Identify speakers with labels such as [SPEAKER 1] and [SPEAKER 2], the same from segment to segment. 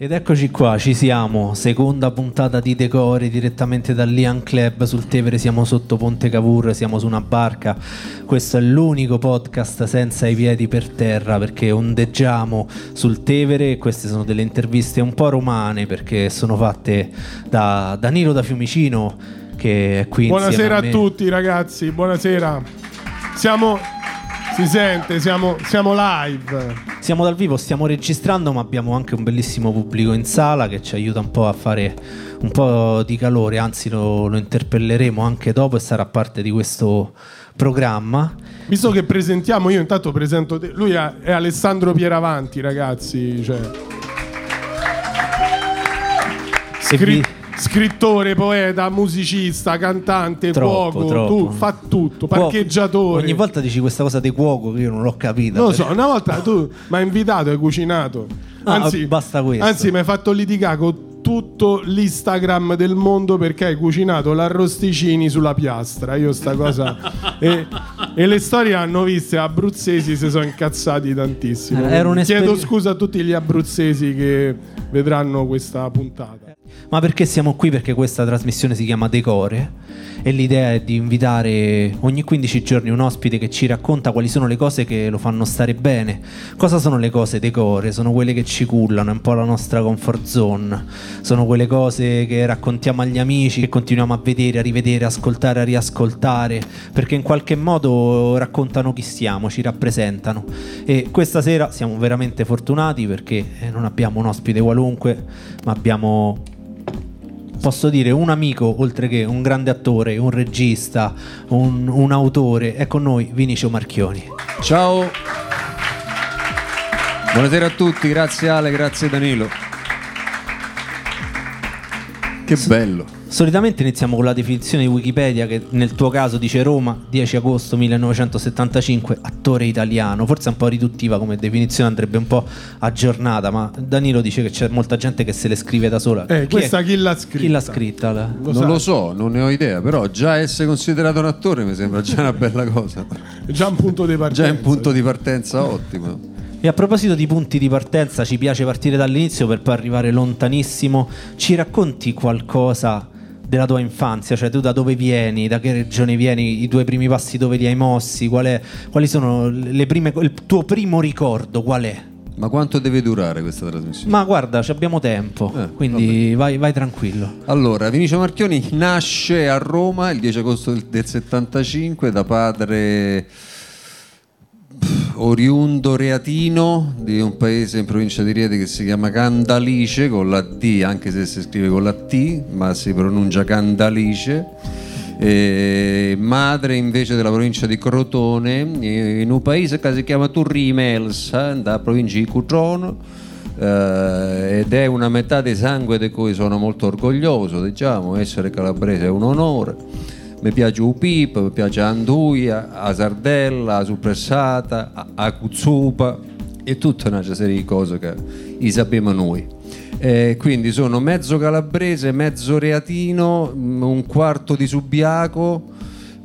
[SPEAKER 1] Ed eccoci qua, ci siamo, seconda puntata di Decore direttamente dall'Ian Club. Sul Tevere, siamo sotto Ponte Cavour, siamo su una barca, questo è l'unico podcast senza i piedi per terra perché ondeggiamo sul Tevere. E queste sono delle interviste un po' romane perché sono fatte da Danilo da Fiumicino che è qui
[SPEAKER 2] Buonasera
[SPEAKER 1] a,
[SPEAKER 2] a, tutti ragazzi, buonasera. Siamo si sente, siamo, siamo, live.
[SPEAKER 1] Siamo dal vivo, stiamo registrando, ma abbiamo anche un bellissimo pubblico in sala che ci aiuta un po' a fare un po' di calore, anzi lo, lo interpelleremo anche dopo e sarà parte di questo programma.
[SPEAKER 2] Visto che presentiamo, io intanto presento te. Lui è Alessandro Pieravanti, ragazzi. Cioè. Scri- scrittore, poeta, musicista, cantante,
[SPEAKER 1] troppo,
[SPEAKER 2] cuoco,
[SPEAKER 1] troppo.
[SPEAKER 2] tu fa tutto, parcheggiatore.
[SPEAKER 1] Ogni volta dici questa cosa di cuoco che io non l'ho capita.
[SPEAKER 2] Non lo so, una volta tu mi hai invitato, hai cucinato. Anzi,
[SPEAKER 1] ah, basta questo.
[SPEAKER 2] Anzi, mi hai fatto litigare con tutto l'Instagram del mondo perché hai cucinato l'arrosticini sulla piastra. Io sta cosa. e, e, le storie hanno viste abruzzesi si sono incazzati tantissimo.
[SPEAKER 1] Eh,
[SPEAKER 2] Chiedo scusa a tutti gli abruzzesi che vedranno questa puntata.
[SPEAKER 1] Ma perché siamo qui? Perché questa trasmissione si chiama Decore e l'idea è di invitare ogni 15 giorni un ospite che ci racconta quali sono le cose che lo fanno stare bene. Cosa sono le cose decore? Sono quelle che ci cullano, è un po' la nostra comfort zone. Sono quelle cose che raccontiamo agli amici, che continuiamo a vedere, a rivedere, ascoltare, a riascoltare, perché in qualche modo raccontano chi siamo, ci rappresentano. E questa sera siamo veramente fortunati perché eh, non abbiamo un ospite qualunque, ma abbiamo posso dire un amico oltre che un grande attore, un regista, un, un autore, è con noi Vinicio Marchioni.
[SPEAKER 3] Ciao, buonasera a tutti, grazie Ale, grazie Danilo. Che bello.
[SPEAKER 1] Solitamente iniziamo con la definizione di Wikipedia che nel tuo caso dice Roma 10 agosto 1975, attore italiano, forse è un po' riduttiva come definizione, andrebbe un po' aggiornata, ma Danilo dice che c'è molta gente che se le scrive da sola.
[SPEAKER 2] Eh,
[SPEAKER 1] chi
[SPEAKER 2] questa
[SPEAKER 1] è?
[SPEAKER 2] chi l'ha scritta?
[SPEAKER 1] Chi l'ha scritta? La...
[SPEAKER 3] Lo non sai? lo so, non ne ho idea, però già essere considerato un attore mi sembra già una bella cosa.
[SPEAKER 2] È già un punto di partenza.
[SPEAKER 3] Già un punto di partenza ottimo.
[SPEAKER 1] E a proposito di punti di partenza, ci piace partire dall'inizio per poi arrivare lontanissimo. Ci racconti qualcosa della tua infanzia, cioè tu da dove vieni, da che regione vieni, i tuoi primi passi dove li hai mossi, qual è, quali sono le prime, il tuo primo ricordo, qual è?
[SPEAKER 3] Ma quanto deve durare questa trasmissione?
[SPEAKER 1] Ma guarda, abbiamo tempo, eh, quindi vai, vai, tranquillo.
[SPEAKER 3] Allora, Vinicio Marchioni nasce a Roma il 10 agosto del, del 75 da padre oriundo reatino di un paese in provincia di Rieti che si chiama Candalice con la D, anche se si scrive con la T, ma si pronuncia Candalice. E madre invece della provincia di Crotone, in un paese che si chiama Turrimelsa, da provincia di Cutrono. Eh, ed è una metà di sangue di cui sono molto orgoglioso, diciamo, essere calabrese è un onore mi piace il pip, mi piace l'anduia, la sardella, la suppressata, la cuzzupa e tutta una serie di cose che sappiamo noi. Eh, quindi sono mezzo calabrese, mezzo reatino, un quarto di subiaco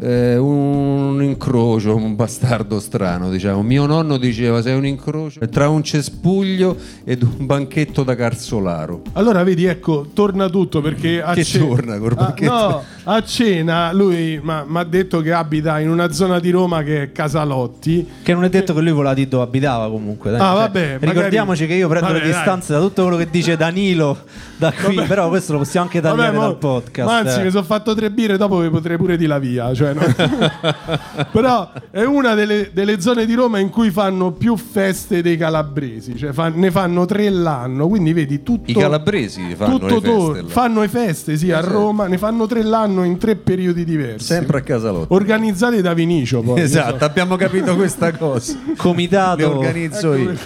[SPEAKER 3] eh, un incrocio, un bastardo strano, diciamo. Mio nonno diceva sei un incrocio tra un cespuglio ed un banchetto da Carsolaro.
[SPEAKER 2] Allora vedi, ecco, torna tutto perché a
[SPEAKER 3] che
[SPEAKER 2] cena,
[SPEAKER 3] torna col banchetto?
[SPEAKER 2] Ah, no, a cena lui mi ha detto che abita in una zona di Roma che è Casalotti.
[SPEAKER 1] Che non è detto che lui voleva dire dove abitava comunque. Dai.
[SPEAKER 2] Ah,
[SPEAKER 1] cioè,
[SPEAKER 2] vabbè,
[SPEAKER 1] ricordiamoci
[SPEAKER 2] magari...
[SPEAKER 1] che io prendo
[SPEAKER 2] vabbè,
[SPEAKER 1] le distanze
[SPEAKER 2] dai.
[SPEAKER 1] da tutto quello che dice Danilo da qui,
[SPEAKER 2] Vabbè.
[SPEAKER 1] però questo lo possiamo anche tagliare
[SPEAKER 2] Vabbè,
[SPEAKER 1] dal podcast.
[SPEAKER 2] Ma anzi,
[SPEAKER 1] eh.
[SPEAKER 2] mi sono fatto tre birre, dopo vi potrei pure di la via. Cioè, no? Però è una delle, delle zone di Roma in cui fanno più feste dei calabresi, cioè fa- ne fanno tre l'anno, quindi vedi tutto...
[SPEAKER 3] I calabresi fanno
[SPEAKER 2] tutto
[SPEAKER 3] le feste
[SPEAKER 2] tor- fanno le feste, sì, a
[SPEAKER 3] sì.
[SPEAKER 2] Roma, ne fanno tre l'anno in tre periodi diversi.
[SPEAKER 3] Sempre a Casalotto.
[SPEAKER 2] Organizzati da Vinicio poi.
[SPEAKER 3] Esatto, abbiamo capito questa cosa. Mi
[SPEAKER 1] Comitato
[SPEAKER 3] organizzo
[SPEAKER 2] Ecco
[SPEAKER 3] io.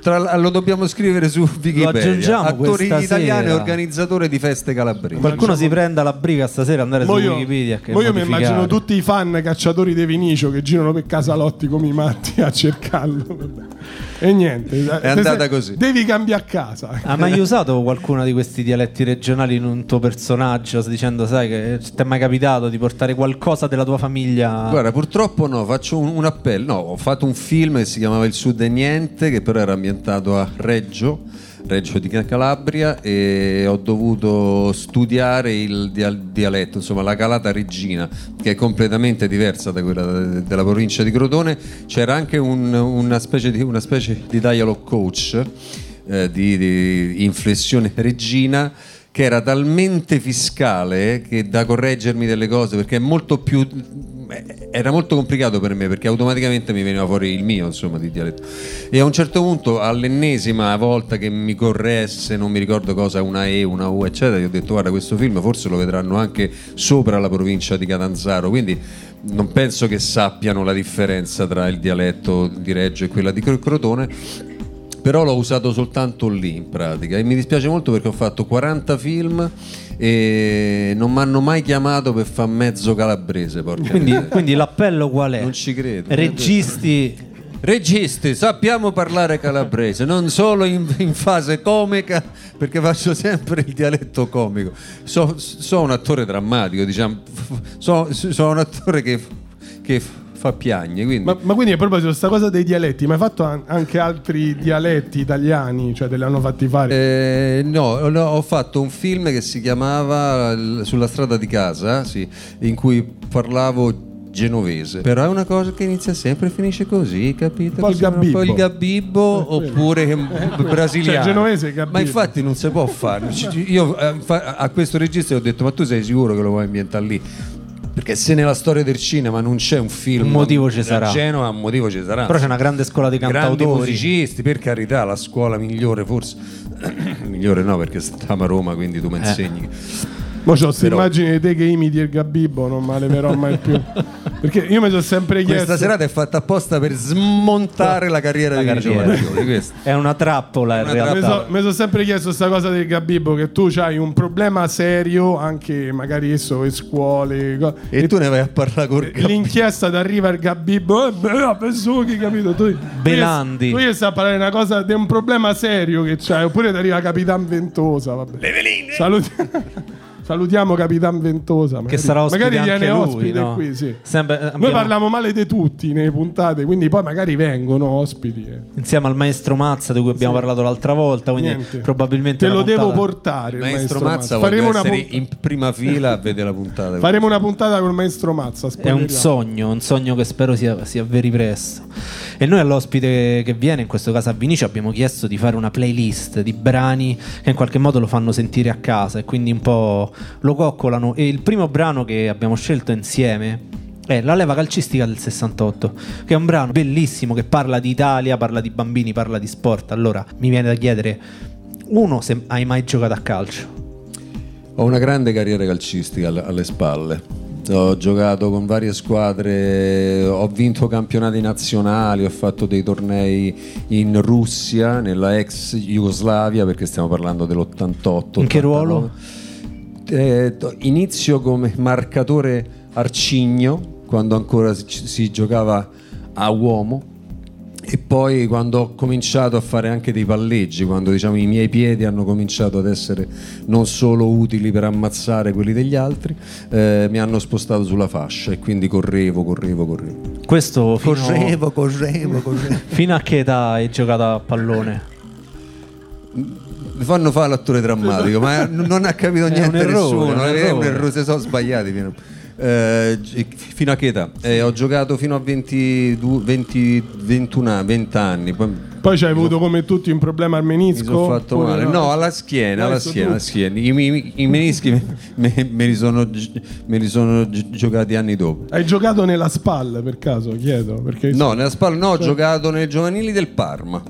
[SPEAKER 3] Tra- lo dobbiamo scrivere su Wikipedia.
[SPEAKER 1] aggiungiamo
[SPEAKER 3] Attori italiani
[SPEAKER 1] sera.
[SPEAKER 3] Organizzatore di feste calabresi.
[SPEAKER 1] Qualcuno si prenda la briga stasera andare
[SPEAKER 2] Mo
[SPEAKER 1] su
[SPEAKER 2] io,
[SPEAKER 1] Wikipedia. Che
[SPEAKER 2] io mi immagino tutti i fan cacciatori di Vinicio che girano per Casalotti come i matti a cercarlo. E niente,
[SPEAKER 3] È andata così.
[SPEAKER 2] Devi cambiare casa.
[SPEAKER 1] Ha mai usato qualcuno di questi dialetti regionali in un tuo personaggio dicendo sai che ti è mai capitato di portare qualcosa della tua famiglia
[SPEAKER 3] Guarda, purtroppo no, faccio un, un appello. No, ho fatto un film che si chiamava Il Sud e Niente, che però era ambientato a Reggio. Reggio di Calabria e ho dovuto studiare il dialetto, insomma la calata reggina, che è completamente diversa da quella della provincia di Crotone. C'era anche un, una, specie di, una specie di dialogue coach eh, di, di inflessione reggina che era talmente fiscale che da correggermi delle cose perché è molto più era molto complicato per me perché automaticamente mi veniva fuori il mio insomma di dialetto. E a un certo punto all'ennesima volta che mi corresse non mi ricordo cosa una E una U eccetera io ho detto guarda questo film forse lo vedranno anche sopra la provincia di Catanzaro quindi non penso che sappiano la differenza tra il dialetto di Reggio e quella di Crotone però l'ho usato soltanto lì in pratica e mi dispiace molto perché ho fatto 40 film e non mi hanno mai chiamato per fare mezzo calabrese.
[SPEAKER 1] Quindi, quindi, l'appello qual è?
[SPEAKER 3] Non ci credo.
[SPEAKER 1] Registi.
[SPEAKER 3] Registi, sappiamo parlare calabrese, non solo in, in, fase comica, perché faccio sempre il dialetto comico. Sono so un attore drammatico, diciamo, sono so un attore che, che fa piagne. Quindi.
[SPEAKER 2] Ma, ma, quindi a proposito, questa cosa dei dialetti, ma hai fatto anche altri dialetti italiani? Cioè, te li hanno fatti fare?
[SPEAKER 3] Eh, no, no, ho fatto un film che si chiamava Sulla strada di casa, sì, in cui parlavo genovese. Però è una cosa che inizia sempre e finisce così, capito? Un
[SPEAKER 2] po' il gabibbo, un po
[SPEAKER 3] il gabibbo eh, oppure eh, brasiliano. Cioè,
[SPEAKER 2] genovese gabibbo.
[SPEAKER 3] Ma infatti non si può fare. Io eh, a questo regista ho detto "Ma tu sei sicuro che lo vuoi ambientare lì?" Perché se nella storia del cinema non c'è un film
[SPEAKER 1] un motivo ci sarà.
[SPEAKER 3] Genova, un motivo ci sarà.
[SPEAKER 1] Però c'è una grande scuola di cantautori.
[SPEAKER 3] Grandi musicisti, per carità, la scuola migliore forse. migliore no, perché stiamo a Roma, quindi tu mi eh. insegni. Eh.
[SPEAKER 2] Ma ho questa immagine di te che imiti il Gabibbo, non me leverò mai più. Perché io mi sono sempre chiesto.
[SPEAKER 3] Questa serata è fatta apposta per smontare la carriera la di Giovanni.
[SPEAKER 1] È una trappola in realtà.
[SPEAKER 2] Mi sono sempre chiesto questa cosa del Gabibbo, che tu hai un problema serio, anche magari esso in scuole.
[SPEAKER 3] E, e, tu ne vai a parlare con
[SPEAKER 2] Gabibbo. L'inchiesta ti arriva il Gabibbo, eh, beh, penso che capito. Tu,
[SPEAKER 1] Belandi.
[SPEAKER 2] Tu gli stai a parlare di una cosa, di un problema serio che c'hai, oppure ti arriva Capitan Ventosa. Vabbè.
[SPEAKER 3] Le veline.
[SPEAKER 2] Saluti. Salutiamo Capitan Ventosa.
[SPEAKER 1] Magari, che sarà ospite
[SPEAKER 2] magari viene
[SPEAKER 1] lui,
[SPEAKER 2] ospite
[SPEAKER 1] no?
[SPEAKER 2] qui, sì.
[SPEAKER 1] Sempre, abbiamo...
[SPEAKER 2] Noi parliamo male di tutti nelle puntate, quindi poi magari vengono ospiti. Eh.
[SPEAKER 1] Insieme al maestro Mazza di cui abbiamo sì. parlato l'altra volta, quindi Niente. probabilmente
[SPEAKER 2] te lo
[SPEAKER 1] puntata...
[SPEAKER 2] devo portare. Il
[SPEAKER 3] maestro, maestro Mazza, faremo una punt- in prima fila a vedere la puntata.
[SPEAKER 2] Faremo una puntata con il maestro Mazza.
[SPEAKER 1] È un sogno, un sogno che spero sia, sia avveri presto. E noi all'ospite che viene, in questo caso a Vinici, abbiamo chiesto di fare una playlist di brani che in qualche modo lo fanno sentire a casa e quindi un po' lo coccolano. E il primo brano che abbiamo scelto insieme è La leva calcistica del 68, che è un brano bellissimo che parla di Italia, parla di bambini, parla di sport. Allora mi viene da chiedere, uno, se hai mai giocato a calcio?
[SPEAKER 3] Ho una grande carriera calcistica alle spalle ho giocato con varie squadre, ho vinto campionati nazionali, ho fatto dei tornei in Russia, nella ex Jugoslavia, perché stiamo parlando dell'88.
[SPEAKER 1] In che ruolo?
[SPEAKER 3] Eh, inizio come marcatore arcigno, quando ancora si, si giocava a uomo e poi quando ho cominciato a fare anche dei palleggi, quando diciamo, i miei piedi hanno cominciato ad essere non solo utili per ammazzare quelli degli altri, eh, mi hanno spostato sulla fascia e quindi correvo, correvo, correvo.
[SPEAKER 1] Questo
[SPEAKER 3] fino... correvo, correvo, correvo.
[SPEAKER 1] fino a che età hai giocato a pallone?
[SPEAKER 3] Mi fanno fare l'attore drammatico, ma non ha capito niente errore, nessuno, è un errore, si sono sbagliati. Fino eh, fino a che età? Eh, ho giocato fino a 20, 20, 21, 20 anni. Poi,
[SPEAKER 2] poi c'hai avuto come tutti un problema al menisco? Mi
[SPEAKER 3] fatto male. No, no alla schiena, alla schiena, alla schiena. I, i, I, menischi me, me, li sono, me, li sono, giocati anni dopo.
[SPEAKER 2] Hai giocato nella spalla per caso? Chiedo. Perché
[SPEAKER 3] no, nella spalla no, ho cioè giocato nei giovanili del Parma.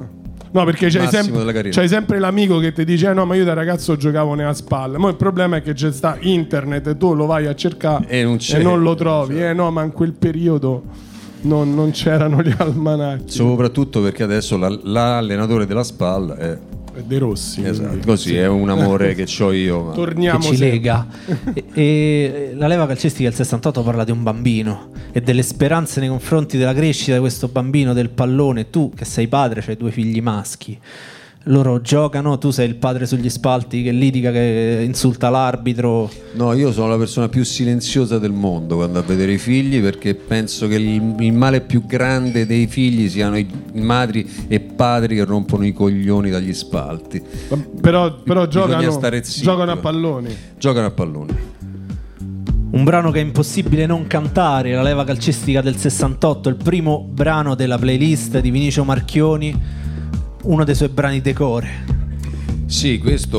[SPEAKER 2] No, perché c'hai sempre, c'hai sempre, l'amico che ti dice: eh, No, ma io da ragazzo giocavo nella spalla. Ma il problema è che c'è sta internet e tu lo vai a cercare e non, e non lo trovi. Eh no, ma in quel periodo non, non c'erano gli almanacchi.
[SPEAKER 3] Soprattutto perché adesso la, l'allenatore della spalla è
[SPEAKER 2] De Rossi.
[SPEAKER 3] Esatto, così sì. è un amore che ho io.
[SPEAKER 1] Ma... Torniamo che ci sempre. lega. e, e, la leva calcistica del 68 parla di un bambino e delle speranze nei confronti della crescita di questo bambino, del pallone. Tu che sei padre, hai due figli maschi. Loro giocano, tu sei il padre sugli spalti che litiga, che insulta l'arbitro.
[SPEAKER 3] No, io sono la persona più silenziosa del mondo quando a vedere i figli perché penso che il, il male più grande dei figli siano i madri e padri che rompono i coglioni dagli spalti.
[SPEAKER 2] Però, però
[SPEAKER 3] Bisogna
[SPEAKER 2] giocano, giocano a palloni.
[SPEAKER 3] Giocano a pallone.
[SPEAKER 1] Un brano che è impossibile non cantare, la leva calcistica del 68, il primo brano della playlist di Vinicio Marchioni, uno dei suoi brani decore.
[SPEAKER 3] Sì, questo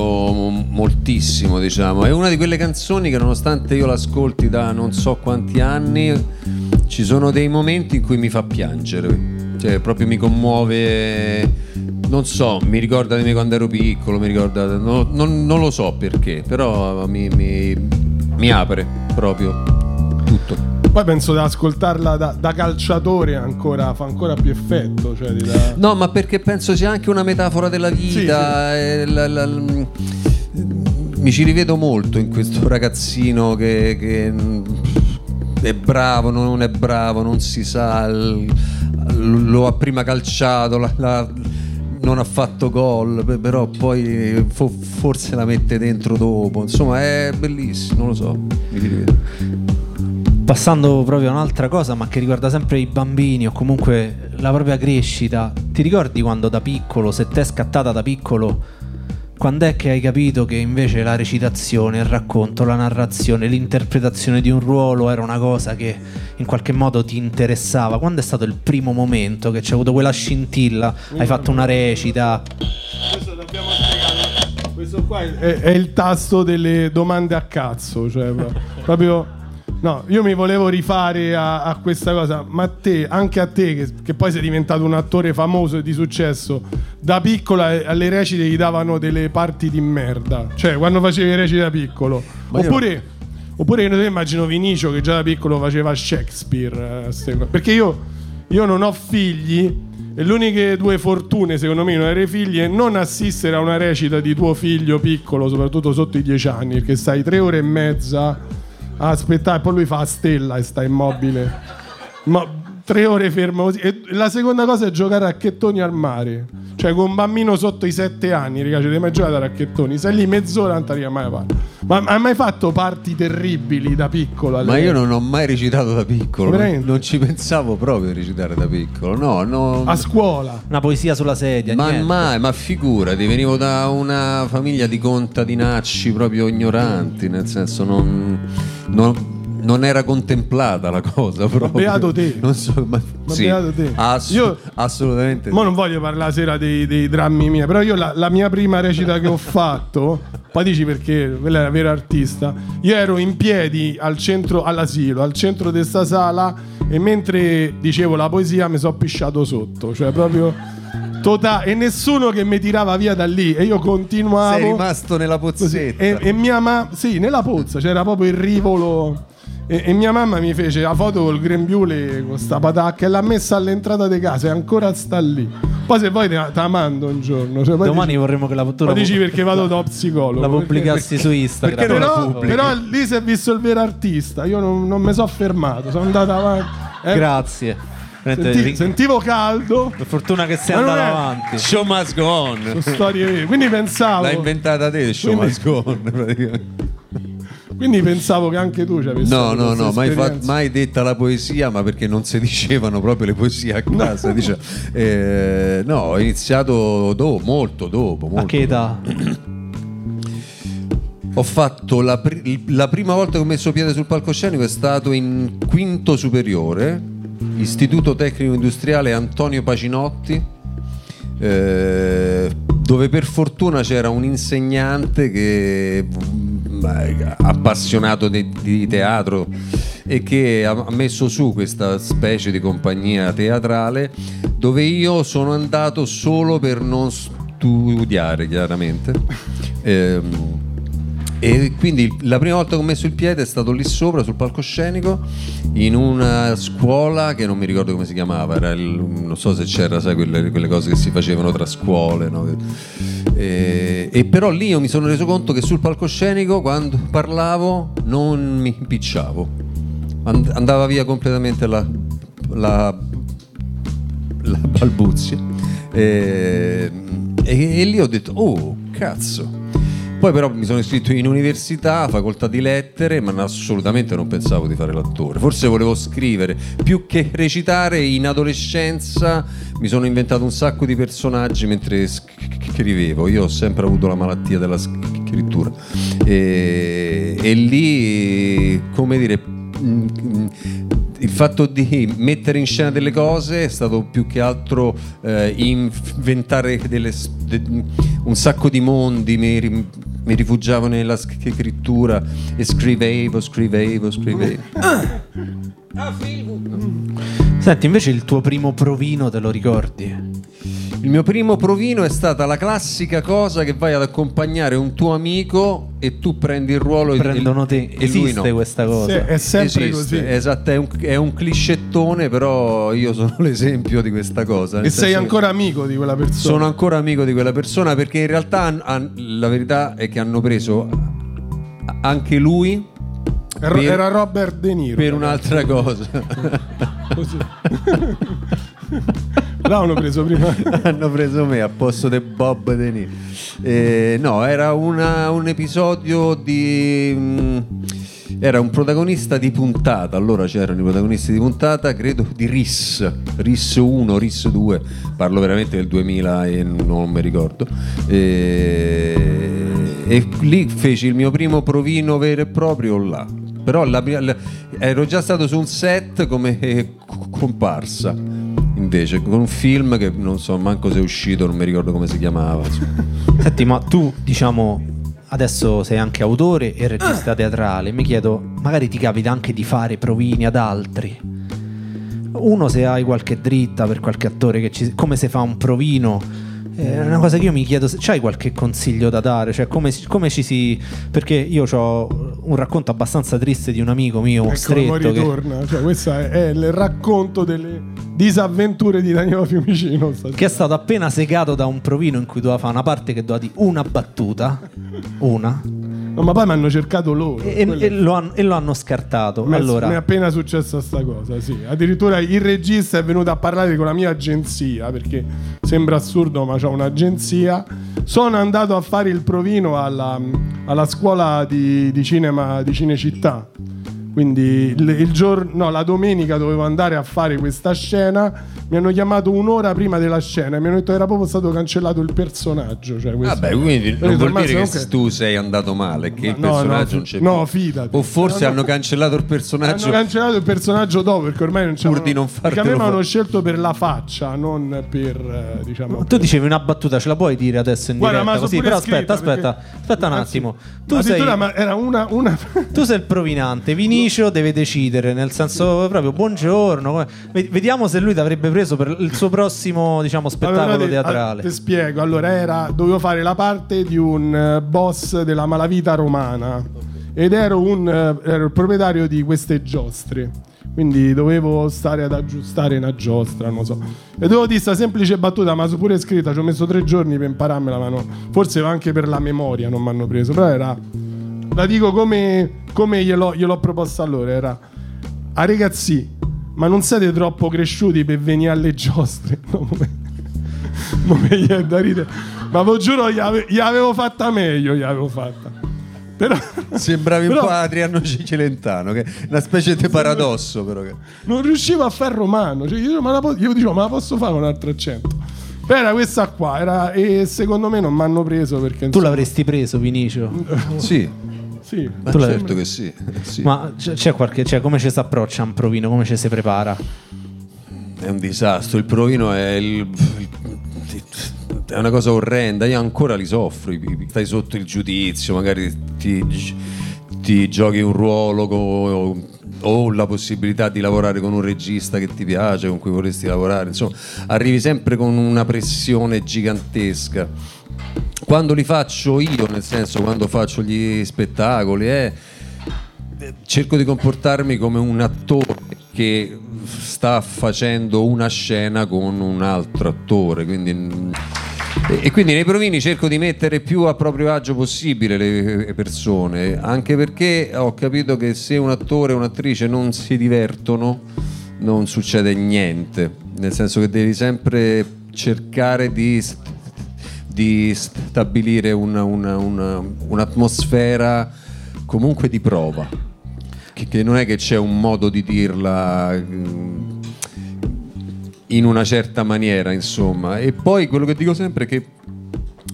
[SPEAKER 3] moltissimo, diciamo. È una di quelle canzoni che nonostante io l'ascolti da non so quanti anni, ci sono dei momenti in cui mi fa piangere. Cioè, proprio mi commuove, non so, mi ricorda di me quando ero piccolo, mi ricorda, non, non- non lo so perché, però mi, mi- mi apre proprio.
[SPEAKER 2] Poi penso di ascoltarla da, da calciatore ancora, fa ancora più effetto. Cioè da-
[SPEAKER 3] No, ma perché penso sia anche una metafora della vita. e la- la- l- mi ci rivedo molto in questo ragazzino che, che, mm, è bravo, non è bravo, non si sa. lo ha prima calciato, la- la- non ha fatto gol, pe- però poi fo- forse la mette dentro dopo. Insomma, è bellissimo, non lo so. Mi rivedo.
[SPEAKER 1] Passando proprio a un'altra cosa, ma che riguarda sempre i bambini o comunque la propria crescita. Ti ricordi quando da piccolo, se te è scattata da piccolo, quando è che hai capito che invece la recitazione, il racconto, la narrazione, l'interpretazione di un ruolo era una cosa che in qualche modo ti interessava? Quando è stato il primo momento che c'è avuto quella scintilla? Hai fatto una recita?
[SPEAKER 2] Questo. Questo qua è, è il tasto delle domande a cazzo. Cioè, pro- proprio. No, io mi volevo rifare a, a questa cosa, ma a te, anche a te, che, che poi sei diventato un attore famoso e di successo, da piccola eh, alle recite gli davano delle parti di merda. Cioè, quando facevi recite da piccolo.
[SPEAKER 3] Ma io-
[SPEAKER 2] Oppure, oppure io immagino Vinicio che già da piccolo faceva Shakespeare. eh. Perché io, io non ho figli e le uniche due fortune, secondo me, non avere figli è non assistere a una recita di tuo figlio piccolo, soprattutto sotto i dieci anni, perché stai tre ore e mezza a aspettare, poi lui fa a stella e sta immobile. Ma tre ore fermo così. E la seconda cosa è giocare a racchettoni al mare. Cioè, con un bambino sotto i sette anni, raga, ci mai giocato a racchettoni? Sei lì mezz'ora, non ti arriva mai a fare. Ma hai mai fatto parti terribili da piccolo? alle-
[SPEAKER 3] Ma io non ho mai recitato da piccolo, non,
[SPEAKER 2] Veramente?
[SPEAKER 3] non ci pensavo proprio a recitare da piccolo, no, no.
[SPEAKER 2] A scuola.
[SPEAKER 1] Una poesia sulla sedia?
[SPEAKER 3] Ma
[SPEAKER 1] niente.
[SPEAKER 3] mai, ma figurati, venivo da una famiglia di contadinacci proprio ignoranti, nel senso non, non- non era contemplata la cosa proprio.
[SPEAKER 2] beato te.
[SPEAKER 3] Non so, ma,
[SPEAKER 2] Ma
[SPEAKER 3] sì,
[SPEAKER 2] beato te.
[SPEAKER 3] ass-
[SPEAKER 2] Io-
[SPEAKER 3] assolutamente.
[SPEAKER 2] Ma non voglio parlare sera dei, dei drammi miei, però io la, la mia prima recita che ho fatto, poi dici perché quella era vera artista. Io ero in piedi al centro, all'asilo, al centro di sta sala e mentre dicevo la poesia mi sono pisciato sotto, cioè proprio totale e nessuno che mi tirava via da lì e io continuavo
[SPEAKER 3] Sei rimasto nella
[SPEAKER 2] così.
[SPEAKER 3] pozzetta.
[SPEAKER 2] E, e mia mamma, sì, nella pozza c'era proprio il rivolo. E, e mia mamma mi fece la foto col grembiule con sta patacca e l'ha messa all'entrata di casa e ancora sta lì. Poi se vuoi te la mando un giorno. Cioè, poi
[SPEAKER 1] Domani
[SPEAKER 2] dici,
[SPEAKER 1] vorremmo che la
[SPEAKER 2] poi
[SPEAKER 1] la-
[SPEAKER 2] dici perché vado da psicologo.
[SPEAKER 1] la
[SPEAKER 2] perché-
[SPEAKER 1] pubblicassi su Instagram.
[SPEAKER 3] perché
[SPEAKER 2] Però, però lì si è visto il vero artista. Io non, non mi sono fermato, sono andato avanti. Eh,
[SPEAKER 1] Grazie.
[SPEAKER 2] Senti- sentivo caldo.
[SPEAKER 1] Per fortuna che sei andato
[SPEAKER 2] è-
[SPEAKER 1] avanti.
[SPEAKER 3] Show must go on.
[SPEAKER 2] Sono storie vere. Quindi pensavo.
[SPEAKER 3] L'hai inventata te, show
[SPEAKER 2] Quindi-
[SPEAKER 3] must go on.
[SPEAKER 2] Quindi pensavo che anche tu ci avessi
[SPEAKER 3] No, no, no, mai, fa-
[SPEAKER 2] esperienza.
[SPEAKER 3] mai detta la poesia, ma perché non si dicevano proprio le poesie a casa. dice- eh, no, ho iniziato dopo, molto dopo.
[SPEAKER 1] A
[SPEAKER 3] Molto
[SPEAKER 1] che età?
[SPEAKER 3] Ho fatto la, pri- la prima volta che ho messo piede sul palcoscenico è stato in quinto superiore, Istituto Tecnico Industriale Antonio Pacinotti, eh, dove per fortuna c'era un insegnante che appassionato di, di teatro e che ha messo su questa specie di compagnia teatrale dove io sono andato solo per non studiare chiaramente Ehm, e quindi la prima volta che ho messo il piede è stato lì sopra sul palcoscenico in una scuola che non mi ricordo come si chiamava, il- non so se c'era, sai, quelle, quelle cose che si facevano tra scuole. no? E, e però lì io mi sono reso conto che sul palcoscenico quando parlavo non mi impicciavo, And- andava via completamente la, la, la balbuzia. E, E, e lì ho detto, oh, cazzo. Poi però mi sono iscritto in università, facoltà di lettere, ma assolutamente non pensavo di fare l'attore. Forse volevo scrivere, più che recitare in adolescenza mi sono inventato un sacco di personaggi mentre scrivevo. Io ho sempre avuto la malattia della scrittura. E, e lì, come dire, il fatto di mettere in scena delle cose è stato più che altro eh, inventare delle, de, un sacco di mondi, mi, mi, rifugiavo nella scrittura e scrivevo, scrivevo, scrivevo.
[SPEAKER 1] Senti, invece il tuo primo provino te lo ricordi?
[SPEAKER 3] Il mio primo provino è stata la classica cosa che vai ad accompagnare un tuo amico e tu prendi il ruolo
[SPEAKER 1] Prendono te.
[SPEAKER 3] e
[SPEAKER 1] Esiste
[SPEAKER 3] lui no.
[SPEAKER 1] questa cosa.
[SPEAKER 2] Sì, è sempre
[SPEAKER 3] Esiste,
[SPEAKER 2] così.
[SPEAKER 3] Esatto, è un, è un cliscettone, però io sono l'esempio di questa cosa.
[SPEAKER 2] E sei ancora amico di quella persona.
[SPEAKER 3] Sono ancora amico di quella persona perché in realtà la verità è che hanno preso anche lui
[SPEAKER 2] Era,
[SPEAKER 3] per-
[SPEAKER 2] era Robert De Niro.
[SPEAKER 3] per un'altra cosa.
[SPEAKER 2] Così. L'hanno preso prima.
[SPEAKER 3] hanno preso me a posto di Bob De Niro. Eh, no, era una- un episodio di. mm, era un protagonista di puntata, allora c'erano i protagonisti di puntata, credo di RIS, RIS 1, RIS 2, parlo veramente del 2000 e non mi ricordo. E, e lì feci il mio primo provino vero e proprio là. Però la la- ero già stato su un set come eh, co- comparsa invece con un film che non so manco se è uscito, non mi ricordo come si chiamava.
[SPEAKER 1] Senti, ma tu, diciamo, adesso sei anche autore e regista teatrale. Mi chiedo, magari ti capita anche di fare provini ad altri. Uno, se hai qualche dritta per qualche attore, che ci- come si fa un provino. È una cosa che io mi chiedo, se c'hai qualche consiglio da dare? Cioè, come, come ci si. Perché io ho un racconto abbastanza triste di un amico mio
[SPEAKER 2] Ecco,
[SPEAKER 1] stretto. Che,
[SPEAKER 2] ritorna. Cioè, questo è, il racconto delle disavventure di Danilo Fiumicino. stasera.
[SPEAKER 1] che è stato appena segato da un provino in cui doveva fare una parte che doveva dire una battuta. Una.
[SPEAKER 2] No, ma poi mi hanno cercato loro.
[SPEAKER 1] E, e lo, han- e lo hanno scartato.
[SPEAKER 2] Mi è-
[SPEAKER 1] allora,
[SPEAKER 2] mi è appena successa sta cosa, sì. Addirittura il regista è venuto a parlare con la mia agenzia, perché sembra assurdo, ma c'ho un'agenzia. Sono andato a fare il provino alla, alla scuola di, di cinema di Cinecittà. Quindi il, il giorno, no, la domenica dovevo andare a fare questa scena. Mi hanno chiamato un'ora prima della scena e mi hanno detto che era proprio stato cancellato il personaggio. Cioè questo-
[SPEAKER 3] Vabbè, quindi non vuol
[SPEAKER 2] "Ma
[SPEAKER 3] dire che
[SPEAKER 2] comunque-
[SPEAKER 3] tu sei andato male, che il
[SPEAKER 2] No, no,
[SPEAKER 3] personaggio
[SPEAKER 2] fi-
[SPEAKER 3] non c'è
[SPEAKER 2] no,
[SPEAKER 3] più.
[SPEAKER 2] fidati.
[SPEAKER 3] O forse
[SPEAKER 2] No, no.
[SPEAKER 3] hanno cancellato il personaggio.
[SPEAKER 2] Hanno cancellato il personaggio dopo perché ormai non c'è.
[SPEAKER 3] Pur di non fartelo
[SPEAKER 2] Perché a me mi hanno
[SPEAKER 3] fare.
[SPEAKER 2] scelto per la faccia, non per eh, diciamo.
[SPEAKER 1] tu dicevi una battuta, ce la puoi dire adesso in
[SPEAKER 2] Guarda, ma
[SPEAKER 1] diretta? Così, però aspetta, aspetta, aspetta un attimo. Tu sei,
[SPEAKER 2] addirittura, ma era una, una...
[SPEAKER 1] tu sei il provinante, Vinicio deve decidere, nel senso proprio buongiorno. Vediamo se lui ti avrebbe preso per il suo prossimo, diciamo, spettacolo
[SPEAKER 2] Allora, te-
[SPEAKER 1] teatrale.
[SPEAKER 2] Ti spiego. Allora, era, dovevo fare la parte di un eh, boss della malavita romana ed ero, un, eh, ero il proprietario di queste giostre. Quindi dovevo stare ad aggiustare una giostra, non so. E dovevo dire questa semplice battuta, ma pure scritta, ci ho messo tre giorni per impararmela, ma no. forse anche per la memoria non mi hanno preso. Però era. La dico come, come gliel'ho, gliel'ho proposta allora. Era. A ragazzi, ma non siete troppo cresciuti per venire alle giostre? No, come- ma mi viene da ridere. Ma vi giuro, gli, ave- gli avevo fatta meglio, gli avevo fatta. Però
[SPEAKER 3] Sembravi
[SPEAKER 2] Però-
[SPEAKER 3] un po' Adriano Celentano, che è una specie di paradosso, però. Che...
[SPEAKER 2] non riuscivo a fare romano. Cioè, io, ma la po- io dicevo, ma la posso fare con un altro accento? Però era questa qua, era- e secondo me non mi hanno preso perché...
[SPEAKER 1] Tu
[SPEAKER 2] insomma,
[SPEAKER 1] l'avresti preso, Vinicio?
[SPEAKER 3] Sì,
[SPEAKER 2] Sì.
[SPEAKER 3] ma certo che sì. sì.
[SPEAKER 1] Ma c'è, c'è qualche. Cioè, come ci si approccia a un provino? Come ci si prepara?
[SPEAKER 3] È un disastro. Il provino è il. È una cosa orrenda, io ancora li soffro. Stai sotto il giudizio, magari ti, ti giochi un ruolo co- o la possibilità di lavorare con un regista che ti piace, con cui vorresti lavorare. Insomma, arrivi sempre con una pressione gigantesca. Quando li faccio io, nel senso quando faccio gli spettacoli, eh, cerco di comportarmi come un attore che sta facendo una scena con un altro attore. Quindi, e, quindi nei provini cerco di mettere più a proprio agio possibile le persone, anche perché ho capito che se un attore e un'attrice non si divertono, non succede niente. Nel senso che devi sempre cercare di di stabilire una- una- una- un'atmosfera comunque di prova, che, che non è che c'è un modo di dirla mm, in una certa maniera, insomma. E poi quello che dico sempre è che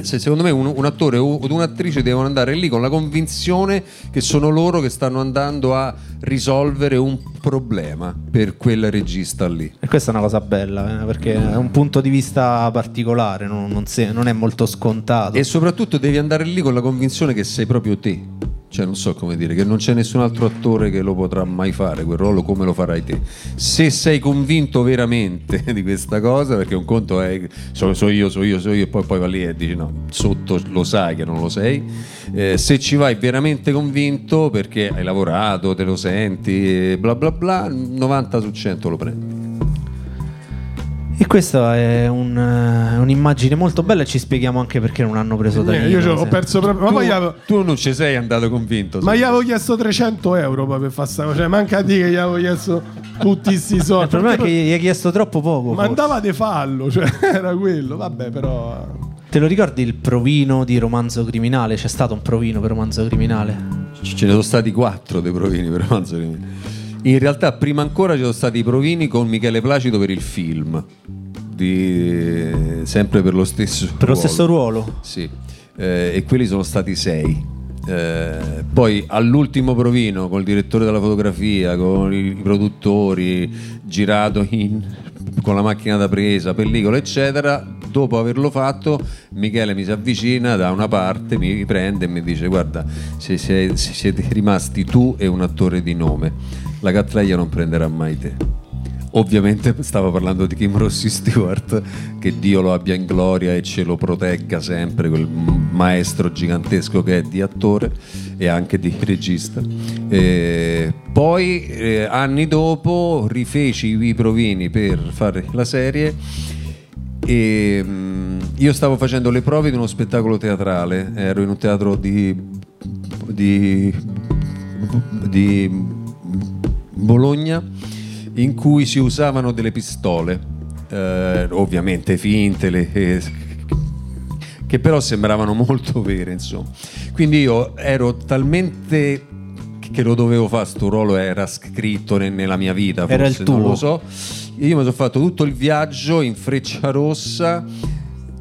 [SPEAKER 3] se secondo me un, un attore o un'attrice devono andare lì con la convinzione che sono loro che stanno andando a risolvere un problema per quel regista lì.
[SPEAKER 1] E questa è una cosa bella, eh, perché è un punto di vista particolare, non, non se- non è molto scontato.
[SPEAKER 3] E soprattutto devi andare lì con la convinzione che sei proprio te. Cioè, non so come dire, che non c'è nessun altro attore che lo potrà mai fare quel ruolo come lo farai te. Se sei convinto veramente di questa cosa, perché un conto è so, so io, so io, so io, e poi, poi va lì e dici no, sotto lo sai che non lo sei. Eh, se ci vai veramente convinto perché hai lavorato, te lo senti, bla bla bla, 90 su 100 lo prendi.
[SPEAKER 1] E questa è un, eh, un'immagine molto bella e ci spieghiamo anche perché non hanno preso da
[SPEAKER 2] Eh, io ho perso proprio. Ma
[SPEAKER 3] tu,
[SPEAKER 2] avevo,
[SPEAKER 3] tu non ci sei andato convinto.
[SPEAKER 2] ma gli avevo chiesto 300 euro per fare sta cosa. Cioè, manca a dire che gli avevo chiesto tutti questi soldi.
[SPEAKER 1] Il problema è che gli hai chiesto troppo poco.
[SPEAKER 2] poi
[SPEAKER 1] forse.
[SPEAKER 2] Mandava de fallo, cioè era quello. Vabbè, però.
[SPEAKER 1] Te lo ricordi il provino di romanzo criminale? C'è stato un provino per romanzo criminale?
[SPEAKER 3] Ce ne sono stati quattro dei provini per Romanzo Criminale. In realtà, prima ancora ci sono stati i provini con Michele Placido per il film, di- sempre per lo stesso
[SPEAKER 1] Per lo stesso ruolo?
[SPEAKER 3] Sì, Eh, e quelli sono stati sei. Eh, poi all'ultimo provino col direttore della fotografia, con i, i produttori, girato in- con la macchina da presa, pellicola, eccetera. Dopo averlo fatto, Michele mi si avvicina da una parte, mi prende e mi dice: Guarda, se, se- se siete rimasti tu e un attore di nome, la Cattleia non prenderà mai te. Ovviamente stavo parlando di Kim Rossi Stewart, che Dio lo abbia in gloria e ce lo protegga sempre, quel maestro gigantesco che è di attore e anche di regista. E poi, eh, anni dopo, rifeci i provini per fare la serie e mm, io stavo facendo le prove di uno spettacolo teatrale, ero in un teatro di, di, di Bologna in cui si usavano delle pistole, eh, ovviamente finte, le- eh, che però sembravano molto vere, insomma. Quindi io ero talmente che lo dovevo fare, sto ruolo era scritto ne- nella mia vita,
[SPEAKER 1] Era
[SPEAKER 3] forse,
[SPEAKER 1] il tuo.
[SPEAKER 3] non lo so. Io mi sono fatto tutto il viaggio in freccia rossa,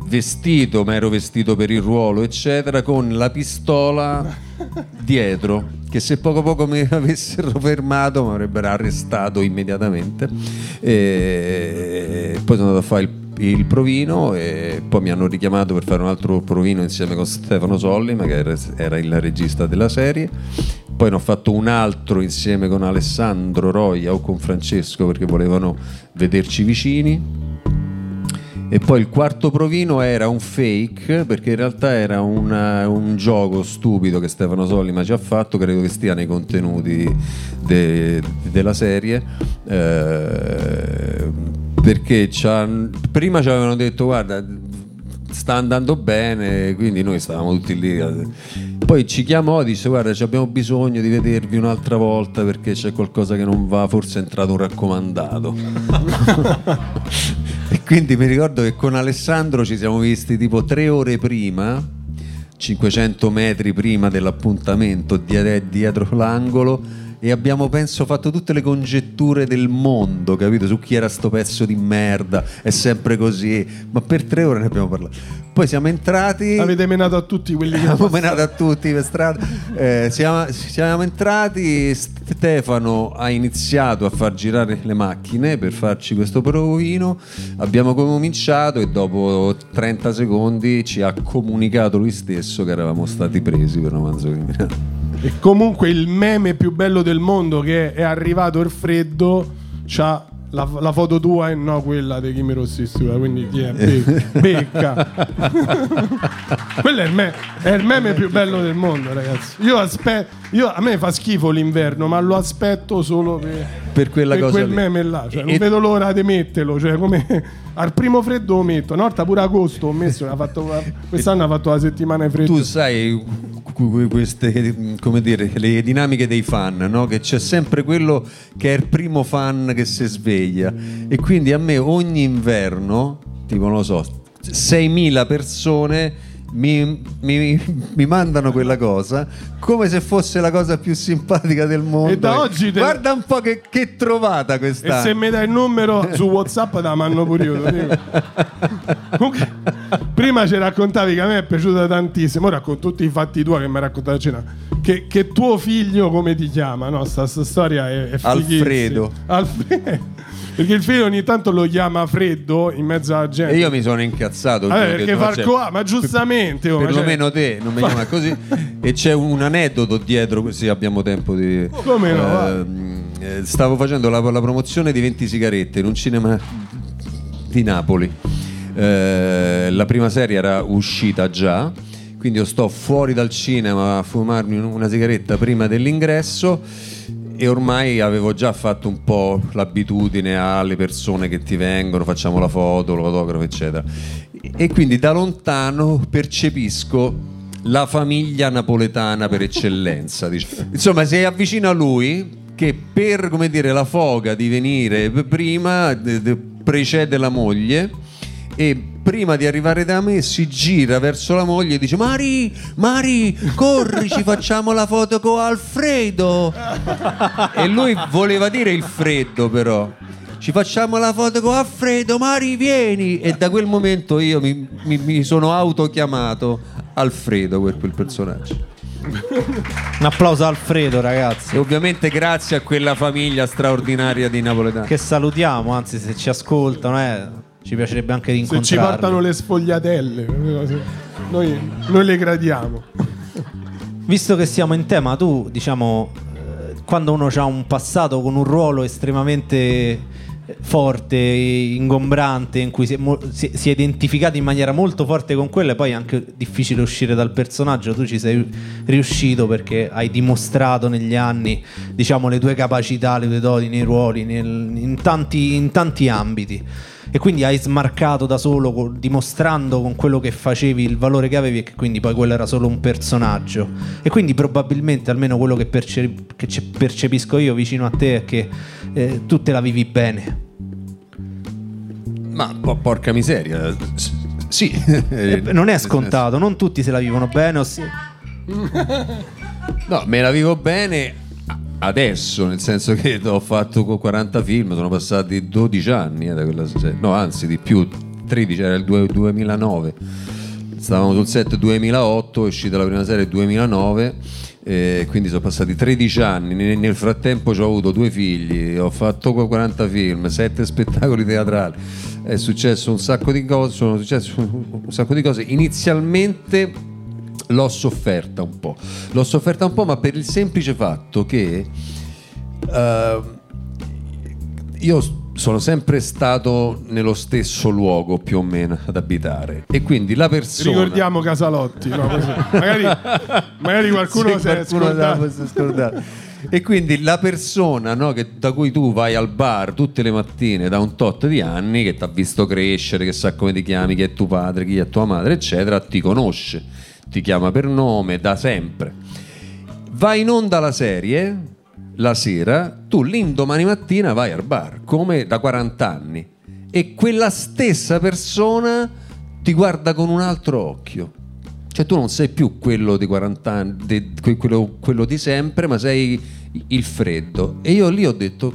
[SPEAKER 3] vestito, ma ero vestito per il ruolo, eccetera, con la pistola dietro, che se poco poco mi avessero fermato mi avrebbero arrestato immediatamente. E poi sono andato a fare il il provino e poi mi hanno richiamato per fare un altro provino insieme con Stefano Sollima che era, era il regista della serie poi ne ho fatto un altro insieme con Alessandro Roia o con Francesco perché volevano vederci vicini e poi il quarto provino era un fake perché in realtà era una- un gioco stupido che Stefano Sollima ci ha fatto, credo che stia nei contenuti de- della serie. eh, perché prima ci avevano detto guarda sta andando bene, quindi noi stavamo tutti lì. Poi ci chiamò e dice guarda abbiamo bisogno di vedervi un'altra volta perché c'è qualcosa che non va, forse è entrato un raccomandato. e quindi mi ricordo che con Alessandro ci siamo visti tipo tre ore prima, 500 metri prima dell'appuntamento, dietro l'angolo. E abbiamo, penso, fatto tutte le congetture del mondo, capito? Su chi era sto pezzo di merda, è sempre così. Ma per tre ore ne abbiamo parlato. Poi siamo entrati.
[SPEAKER 2] Avete menato a tutti quelli che
[SPEAKER 3] Abbiamo menato a tutti per strada. Eh, siamo, siamo entrati. Stefano ha iniziato a far girare le macchine per farci questo provino. Abbiamo cominciato e dopo 30 secondi ci ha comunicato lui stesso che eravamo stati presi per romanzo criminale.
[SPEAKER 2] E comunque il meme più bello del mondo che è arrivato il freddo c'ha la, la foto tua e no quella di Kimi Rossi Stewart, quindi chi è? Be- becca. Quello è il, me- è il meme più bello del mondo, ragazzi. Io aspetto io, a me fa schifo l'inverno, ma lo aspetto solo per,
[SPEAKER 3] Per quella
[SPEAKER 2] per
[SPEAKER 3] cosa
[SPEAKER 2] quel
[SPEAKER 3] lì.
[SPEAKER 2] meme là. Cioè,
[SPEAKER 3] E-
[SPEAKER 2] non vedo l'ora di metterlo. Cioè, come al primo freddo lo metto. Una volta pure agosto ho messo, ha fatto- quest'anno ha fatto la settimana di freddo.
[SPEAKER 3] Tu sai queste, come dire, le dinamiche dei fan, no? che c'è sempre quello che è il primo fan che si sveglia e quindi a me ogni inverno, tipo non lo so, 6.000 persone mi, mi- mi mandano quella cosa come se fosse la cosa più simpatica del mondo.
[SPEAKER 2] E da oggi te-
[SPEAKER 3] Guarda un po' che, che trovata
[SPEAKER 2] E
[SPEAKER 3] questa.
[SPEAKER 2] se mi dai il numero su WhatsApp te la mando pure io. Comunque, prima ci raccontavi che a me è piaciuta tantissimo. Ora con tutti i fatti tuoi che mi hai raccontato a cena. Che, che tuo figlio come ti chiama? No, sta, sta storia è, è.
[SPEAKER 3] Alfredo.
[SPEAKER 2] Alfredo. Perché il figlio ogni tanto lo chiama freddo in mezzo alla gente.
[SPEAKER 3] E io mi sono incazzato.
[SPEAKER 2] Vabbè, perché
[SPEAKER 3] c'è-
[SPEAKER 2] A, ma giustamente. oh, ma
[SPEAKER 3] perlomeno te non mi chiama così e c'è un aneddoto dietro se abbiamo tempo di
[SPEAKER 2] Come no.
[SPEAKER 3] Ehm, eh, stavo facendo la, la promozione di 20 sigarette in un cinema di Napoli Eh, la prima serie era uscita già quindi io sto fuori dal cinema a fumarmi un- una sigaretta prima dell'ingresso e ormai avevo già fatto un po' l'abitudine alle persone che ti vengono, facciamo la foto, l'autografo, eccetera. E quindi da lontano percepisco la famiglia napoletana per eccellenza. Insomma, si avvicina a lui che per come dire, la foga di venire prima de- de- precede la moglie e prima di arrivare da me si gira verso la moglie e dice Mari, Mari, corri, ci facciamo la foto con Alfredo. e lui voleva dire il freddo però. Ci facciamo la foto con Alfredo, Mari, vieni. E da quel momento io mi, mi- mi sono autochiamato Alfredo per quel personaggio.
[SPEAKER 1] Un applauso a Alfredo, ragazzi.
[SPEAKER 3] E ovviamente grazie a quella famiglia straordinaria di napoletani.
[SPEAKER 1] Che salutiamo, anzi, se ci ascoltano, eh, ci piacerebbe anche di
[SPEAKER 2] Se ci portano le sfogliatelle, noi, noi le gradiamo.
[SPEAKER 1] Visto che siamo in tema, tu, diciamo, eh, quando uno ha un passato con un ruolo estremamente forte, ingombrante, in cui si è, si è identificato in maniera molto forte con quello, e poi è anche difficile uscire dal personaggio, tu ci sei riuscito perché hai dimostrato negli anni, diciamo, le tue capacità, le tue doti nei ruoli, nel- in, tanti, in tanti ambiti. E quindi hai smarcato da solo, dimostrando con quello che facevi il valore che avevi, e che quindi poi quello era solo un personaggio. E quindi probabilmente, almeno quello che, perce- che ce- percepisco io vicino a te, è che eh, tu te la vivi bene.
[SPEAKER 3] Ma po- porca miseria. Sì.
[SPEAKER 1] Non è scontato, non tutti se la vivono bene. o si-
[SPEAKER 3] No, me la vivo bene adesso, nel senso che ho fatto co- 40 film, sono passati 12 anni eh, da quella serie. No, anzi di più, 13, era il due- 2009. Stavamo sul set 2008, è uscita la prima serie 2009, eh, quindi sono passati 13 anni. Ne- Nel frattempo ho avuto due figli, ho fatto qu- 40 film, 7 spettacoli teatrali. È successo un sacco di cose, sono successe un sacco di cose. Inizialmente l'ho sofferta un po'. L'ho sofferta un po', ma per il semplice fatto che eh, io sono sempre stato nello stesso luogo più o meno ad abitare e quindi la persona
[SPEAKER 2] Ricordiamo Casalotti, no? Magari, magari qualcuno si è scordato.
[SPEAKER 3] scordato. E quindi la persona no, che- da cui tu vai al bar tutte le mattine da un tot di anni, che ti ha visto crescere, che sa come ti chiami, chi è tuo padre, chi è tua madre, eccetera, ti conosce, ti chiama per nome da sempre. Va in onda la serie la sera, tu l'indomani mattina vai al bar, come da 40 anni, e quella stessa persona ti guarda con un altro occhio. Cioè tu non sei più quello di 40 anni, de- que- quello, quello di sempre, ma sei il freddo. E io lì ho detto,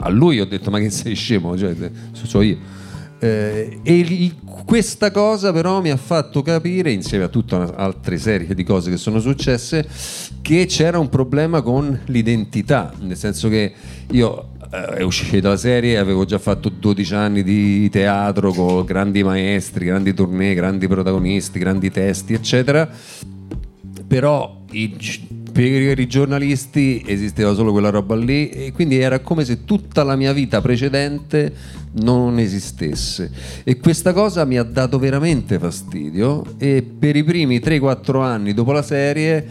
[SPEAKER 3] a lui ho detto ma che sei scemo, cioè, so io. Eh, e il- questa cosa però mi ha fatto capire, insieme a tutta un'altra serie di cose che sono successe, che c'era un problema con l'identità, nel senso che io eh, è uscita la serie, avevo già fatto 12 anni di teatro con grandi maestri, grandi tournée, grandi protagonisti, grandi testi, eccetera. Però i per i giornalisti esisteva solo quella roba lì e quindi era come se tutta la mia vita precedente non esistesse e questa cosa mi ha dato veramente fastidio e per i primi 3-4 anni dopo la serie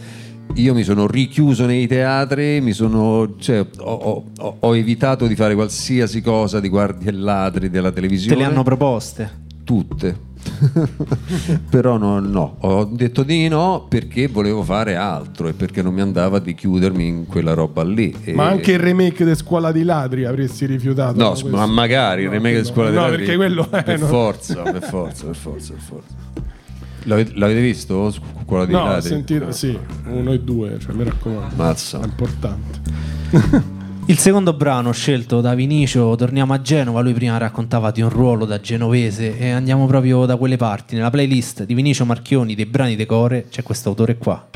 [SPEAKER 3] io mi sono richiuso nei teatri, mi sono, cioè, ho, ho- ho- evitato di fare qualsiasi cosa di guardie e ladri della
[SPEAKER 1] Te
[SPEAKER 3] televisione.
[SPEAKER 1] le hanno proposte.
[SPEAKER 3] tutte. però no, no, ho detto di no perché volevo fare altro e perché non mi andava di chiudermi in quella roba lì. E-
[SPEAKER 2] Ma anche il remake di Scuola di Ladri avresti rifiutato?
[SPEAKER 3] No, ma magari il
[SPEAKER 2] No,
[SPEAKER 3] remake di Scuola
[SPEAKER 2] No,
[SPEAKER 3] Ladri,
[SPEAKER 2] perché quello è...
[SPEAKER 3] per
[SPEAKER 2] no.
[SPEAKER 3] forza, per forza, per forza, per forza. L'avete, visto? Scuola dei
[SPEAKER 2] No,
[SPEAKER 3] Ladri?
[SPEAKER 2] sentito, sì, uno e due, cioè, mi raccomando.
[SPEAKER 3] Mazza.
[SPEAKER 2] È importante.
[SPEAKER 1] Il secondo brano scelto da Vinicio, torniamo a Genova, lui prima raccontava di un ruolo da genovese e andiamo proprio da quelle parti. Nella playlist di Vinicio Marchioni dei brani decore c'è questo autore qua.